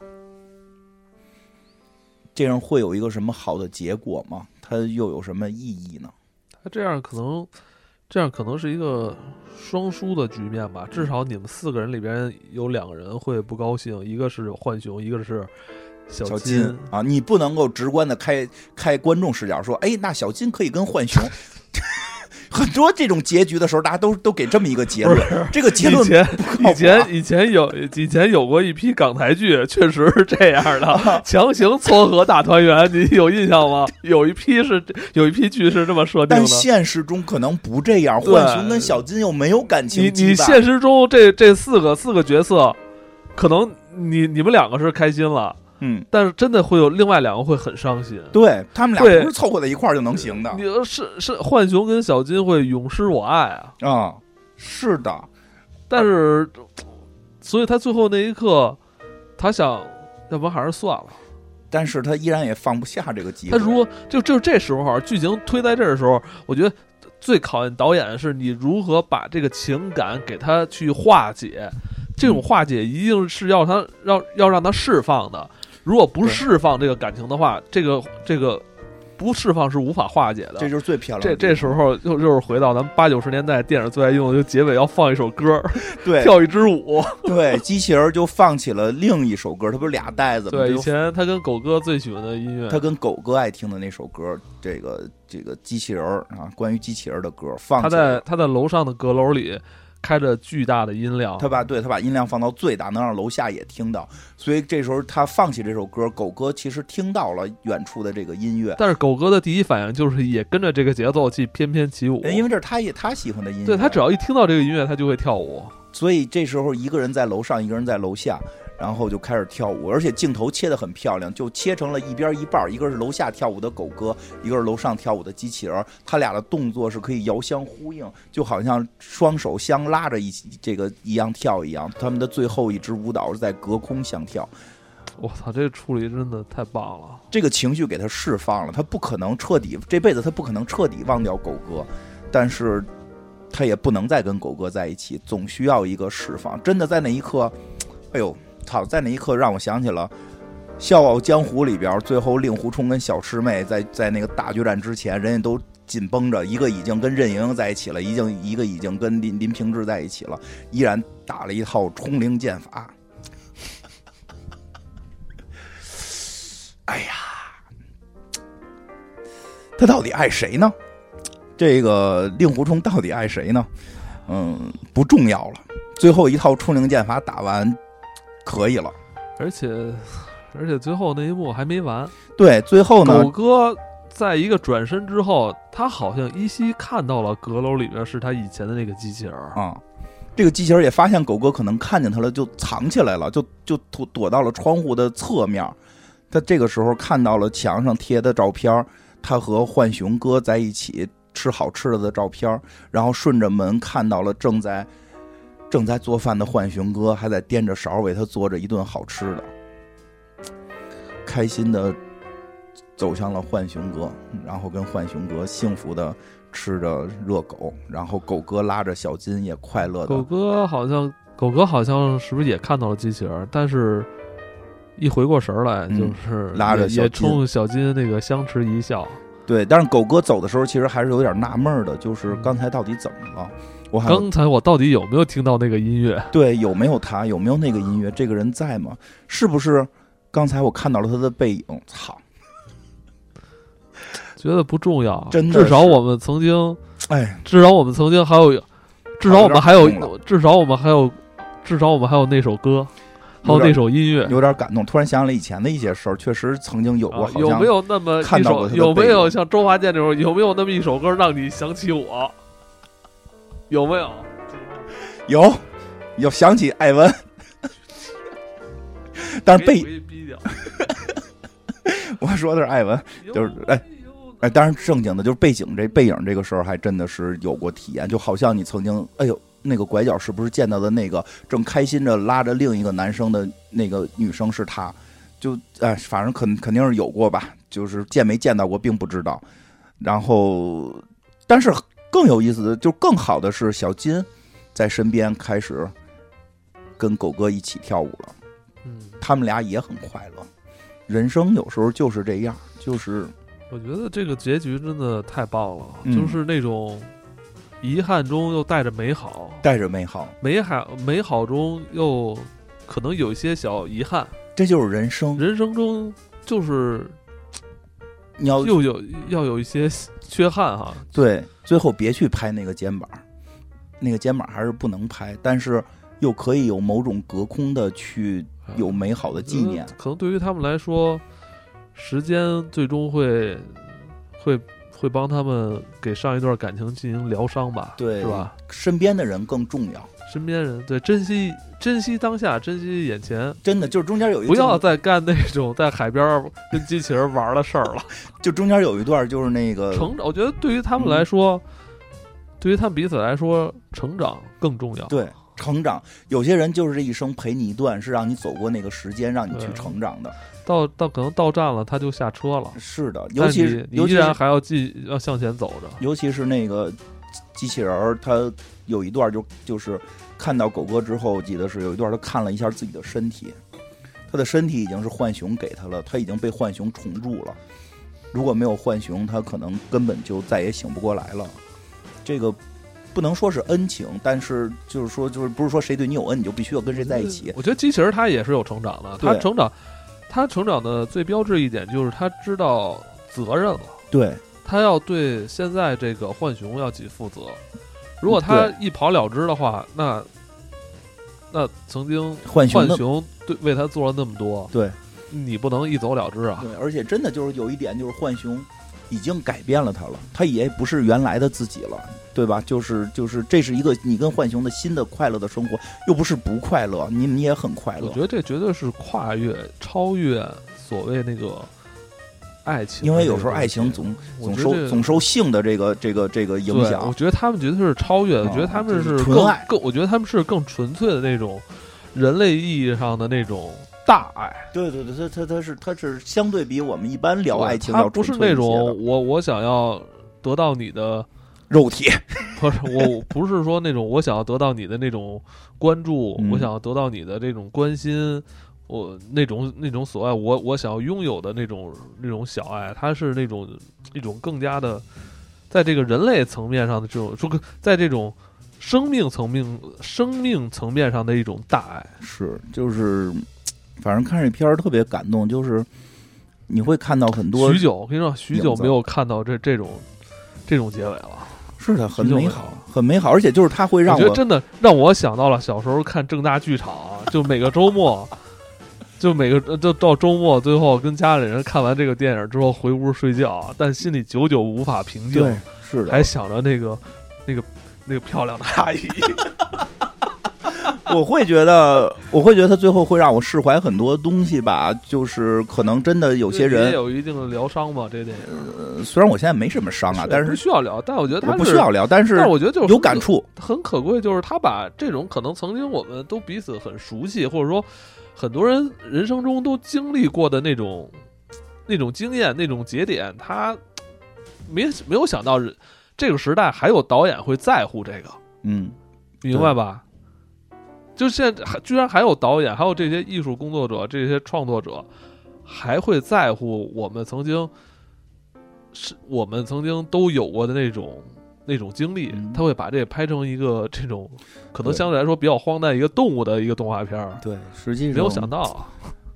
这样会有一个什么好的结果吗？它又有什么意义呢？他这样可能。这样可能是一个双输的局面吧，至少你们四个人里边有两个人会不高兴，一个是浣熊，一个是小金啊。你不能够直观的开开观众视角说，哎，那小金可以跟浣熊。很多这种结局的时候，大家都都给这么一个结论。这个结论以前以前以前有以前有过一批港台剧，确实是这样的，[laughs] 强行撮合大团圆，你有印象吗？有一批是有一批剧是这么设定的，但现实中可能不这样。浣熊跟小金又没有感情。你你现实中这这四个四个角色，可能你你们两个是开心了。嗯，但是真的会有另外两个会很伤心，对他们俩不是凑合在一块儿就能行的。你是是浣熊跟小金会永失我爱啊啊，是的，但是，所以他最后那一刻，他想，要不然还是算了。但是他依然也放不下这个机会。他如果就就这时候剧情推在这儿的时候，我觉得最考验导演的是你如何把这个情感给他去化解，这种化解一定是要他要要让他释放的。如果不释放这个感情的话，这个这个不释放是无法化解的。这就是最漂亮。这这时候又又是回到咱们八九十年代电影最爱用的，就结尾要放一首歌，[laughs] 对，跳一支舞。[laughs] 对，机器人就放起了另一首歌，它不是俩袋子吗？对，以前他跟狗哥最喜欢的音乐，他跟狗哥爱听的那首歌，这个这个机器人啊，关于机器人的歌，放他在他在楼上的阁楼里。开着巨大的音量，他把对他把音量放到最大，能让楼下也听到。所以这时候他放弃这首歌，狗哥其实听到了远处的这个音乐。但是狗哥的第一反应就是也跟着这个节奏去翩翩起舞，因为这是他也他喜欢的音乐。对他只要一听到这个音乐，他就会跳舞。所以这时候一个人在楼上，一个人在楼下。然后就开始跳舞，而且镜头切得很漂亮，就切成了一边一半，一个是楼下跳舞的狗哥，一个是楼上跳舞的机器人，他俩的动作是可以遥相呼应，就好像双手相拉着一起这个一样跳一样。他们的最后一支舞蹈是在隔空相跳。我操，这个处理真的太棒了！这个情绪给他释放了，他不可能彻底这辈子他不可能彻底忘掉狗哥，但是他也不能再跟狗哥在一起，总需要一个释放。真的在那一刻，哎呦！好，在那一刻让我想起了《笑傲江湖》里边，最后令狐冲跟小师妹在在那个大决战之前，人家都紧绷着，一个已经跟任盈盈在一起了，已经一个已经跟林林平之在一起了，依然打了一套冲灵剑法。[laughs] 哎呀，他到底爱谁呢？这个令狐冲到底爱谁呢？嗯，不重要了。最后一套冲灵剑法打完。可以了，而且而且最后那一幕还没完，对，最后呢狗，哥在一个转身之后，他好像依稀看到了阁楼里面是他以前的那个机器人儿，啊，这个机器人也发现狗哥可能看见他了，就藏起来了，就就躲躲到了窗户的侧面。他这个时候看到了墙上贴的照片，他和浣熊哥在一起吃好吃的的照片，然后顺着门看到了正在正在做饭的浣熊哥，还在掂着勺为他做着一顿好吃的，开心的走向了浣熊哥，然后跟浣熊哥幸福的吃着热狗，然后狗哥拉着小金也快乐狗，哥好像狗哥好像是不是也看到了机器人儿？但是一回过神儿来，嗯就是拉着也冲小金那个相持一笑。对。但是狗哥走的时候，其实还是有点纳闷儿的，就是刚才到底怎么了？我还刚才我到底有没有听到那个音乐？对有没有他，有没有那个音乐？这个人在吗？是不是刚才我看到了他的背影？操！觉得不重要，真的至少我们曾经，哎，至少我们曾经还有，至少我们还有至少我们还有，至少我们还有那首歌，还有那首音乐。有点感动。突然想起了以前的一些事儿，确实曾经有过，啊好像有没有那么一首？看到过有没有像周华健这种？有没有那么一首歌让你想起我？有没有？有有想起艾文，[laughs] 但是给背你逼掉。[laughs] 我说的是艾文，就是哎哎，当然正经的，就是背景这背影这个时候还真的是有过体验，就好像你曾经，哎呦，那个拐角是不是见到的那个正开心着拉着另一个男生的那个女生是他？就哎，反正肯肯定是有过吧，就是见没见到过并不知道。然后，但是更有意思的，就更好的是小金在身边开始跟狗哥一起跳舞了，嗯，他们俩也很快乐。人生有时候就是这样，就是我觉得这个结局真的太棒了，嗯就是那种遗憾中又带着美好，带着美好，美好美好中又可能有一些小遗憾。这就是人生。人生中就是你要又有要有一些缺憾哈，对，最后别去拍那个肩膀，那个肩膀还是不能拍，但是又可以有某种隔空的去有美好的纪念。可能对于他们来说，时间最终会会会帮他们给上一段感情进行疗伤吧，对是吧？身边的人更重要，身边人对珍惜珍惜当下，珍惜眼前，真的就是中间有一不要再干那种在海边儿跟机器人玩的事儿了。[laughs] 就中间有一段就是那个成长，我觉得对于他们来说，对于他们彼此来说，成长更重要。对成长，有些人就是这一生陪你一段，是让你走过那个时间，让你去成长的。到到可能到站了，他就下车了，是的，尤但其是你你依然尤其是还要继要向前走着。尤其是那个机器人儿，他有一段就就是看到狗哥之后，我记得是有一段他看了一下自己的身体，他的身体已经是浣熊给他了，他已经被浣熊虫住了。如果没有浣熊，他可能根本就再也醒不过来了。这个不能说是恩情，但是就是说，就是不是说谁对你有恩，你就必须要跟谁在一起。我觉得机器人他也是有成长的，他成长，他成长的最标志一点就是他知道责任了，对他要对现在这个浣熊要去负责。如果他一跑了之的话，那那曾经浣熊浣熊对为他做了那么多，对你不能一走了之啊。对，而且真的就是有一点，就是浣熊已经改变了他了，他也不是原来的自己了，对吧？就是就是，这是一个你跟浣熊的新的快乐的生活，又不是不快乐，你你也很快乐我觉，得这绝对是跨越、超越所谓那个爱情因为有时候爱情总总受总受性的这个这个这个影响我，觉得他们绝对是超越的，啊我觉得他们是是更纯爱更，我觉得他们是更纯粹的那种人类意义上的那种大爱。对对对，他他他是他是相对比我们一般聊爱情他不是那种我我想要得到你的，肉体，[laughs] 不是我不是说那种我想要得到你的那种关注，嗯我想要得到你的这种关心。我那种那种所爱，我我想要拥有的那种那种小爱，它是那种一种更加的，在这个人类层面上的这种，说个在这种生命层面生命层面上的一种大爱。是就是，反正看这片儿特别感动，就是你会看到很多许久，我跟你说，许久没有看到这这种这种结尾了。是的，很美好，很美好，而且就是它会让我我觉得真的让我想到了小时候看正大剧场，就每个周末就每个就到周末最后跟家里人看完这个电影之后回屋睡觉，但心里久久无法平静，是的，还想着那个那个那个漂亮的阿姨。[laughs] 我会觉得，我会觉得他最后会让我释怀很多东西吧，就是可能真的有些人也有一定的疗伤吧。这电影，呃，虽然我现在没什么伤啊，但是不需要聊。但我觉得他不需要聊，但是但我觉得就是有感触，很可贵。就是他把这种可能曾经我们都彼此很熟悉，或者说很多人人生中都经历过的那种那种经验、那种节点，他没没有想到这个时代还有导演会在乎这个，嗯，明白吧？就现在还居然还有导演，还有这些艺术工作者、这些创作者，还会在乎我们曾经是我们曾经都有过的那种那种经历。他会把这拍成一个这种可能相对来说比较荒诞一个动物的一个动画片儿。对，实际上没有想到。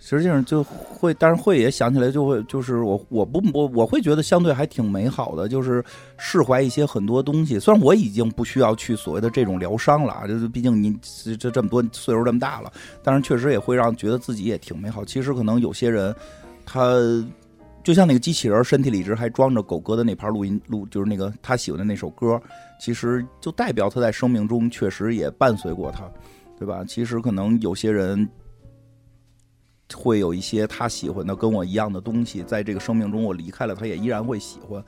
实际上就会，但是会也想起来就会，就是我我不我我会觉得相对还挺美好的，就是释怀一些很多东西。虽然我已经不需要去所谓的这种疗伤了啊，就是毕竟你这这么多岁数这么大了，但是确实也会让觉得自己也挺美好。其实可能有些人，他就像那个机器人身体里一直还装着狗哥的那盘录音录，就是那个他喜欢的那首歌，其实就代表他在生命中确实也伴随过他，对吧？其实可能有些人。会有一些他喜欢的跟我一样的东西，在这个生命中我离开了，他也依然会喜欢，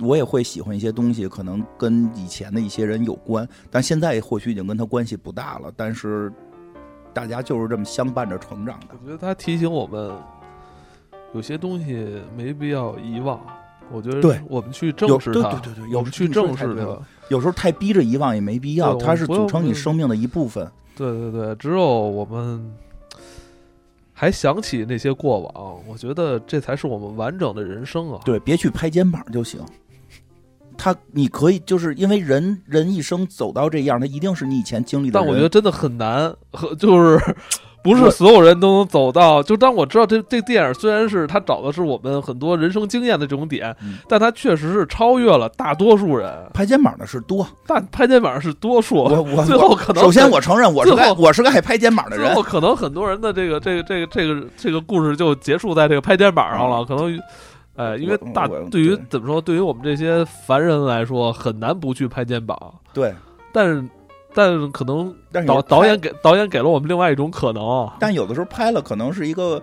我也会喜欢一些东西，可能跟以前的一些人有关，但现在或许已经跟他关系不大了。但是大家就是这么相伴着成长的。我觉得他提醒我们，有些东西没必要遗忘。我觉得，对，我们去正视它，对对对，我们去正视它。有时候太逼着遗忘也没必要，它是组成你生命的一部分。对对对，只有我们。还想起那些过往，我觉得这才是我们完整的人生啊！对，别去拍肩膀就行。他，你可以，就是因为人人一生走到这样，他一定是你以前经历的。但我觉得真的很难，就是。不是所有人都能走到。就当我知道这这电影虽然是他找的是我们很多人生经验的这种点，但他确实是超越了大多数人。拍肩膀的是多，但拍肩膀是多数。我我最后可能首先我承认我是个我是个爱拍肩膀的人。最后可能很多人的这个这个这个这个这个故事就结束在这个拍肩膀上了。可能，呃，因为大对于怎么说，对于我们这些凡人来说，很难不去拍肩膀。对，但是。但可能导导演给导演给了我们另外一种可能，但有的时候拍了可能是一个，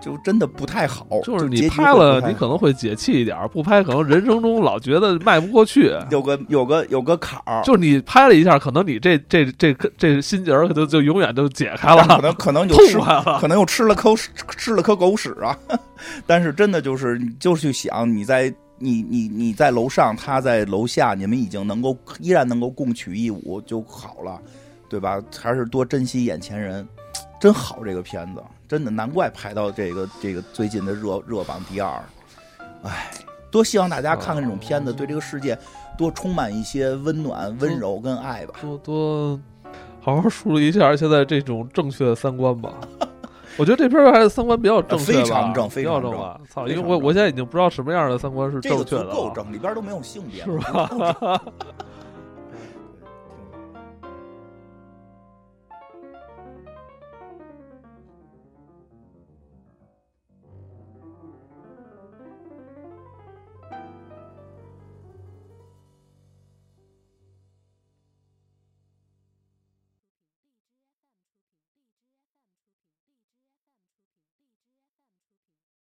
就真的不太好。就是你拍了，你可能会解气一点；不拍，可能人生中老觉得迈不过去。有个有个有个坎儿，就是你拍了一下，可能你这这这这心结儿就就永远就解开了。可能可能就吃可能又吃了颗吃了颗狗屎啊！[laughs] 但是真的就是，你就去想你在。你你你在楼上，他在楼下，你们已经能够依然能够共取一舞就好了，对吧？还是多珍惜眼前人，真好这个片子，真的难怪排到这个这个最近的热热榜第二。哎，多希望大家看看这种片子，对这个世界多充满一些温暖、温柔跟爱吧。多多好好梳理一下现在这种正确的三观吧。[laughs] 我觉得这片还是三观比较正确吧，非常正，非常正吧。操，因为我我现在已经不知道什么样的三观是正确的，够正，里边都没有性别，是吧？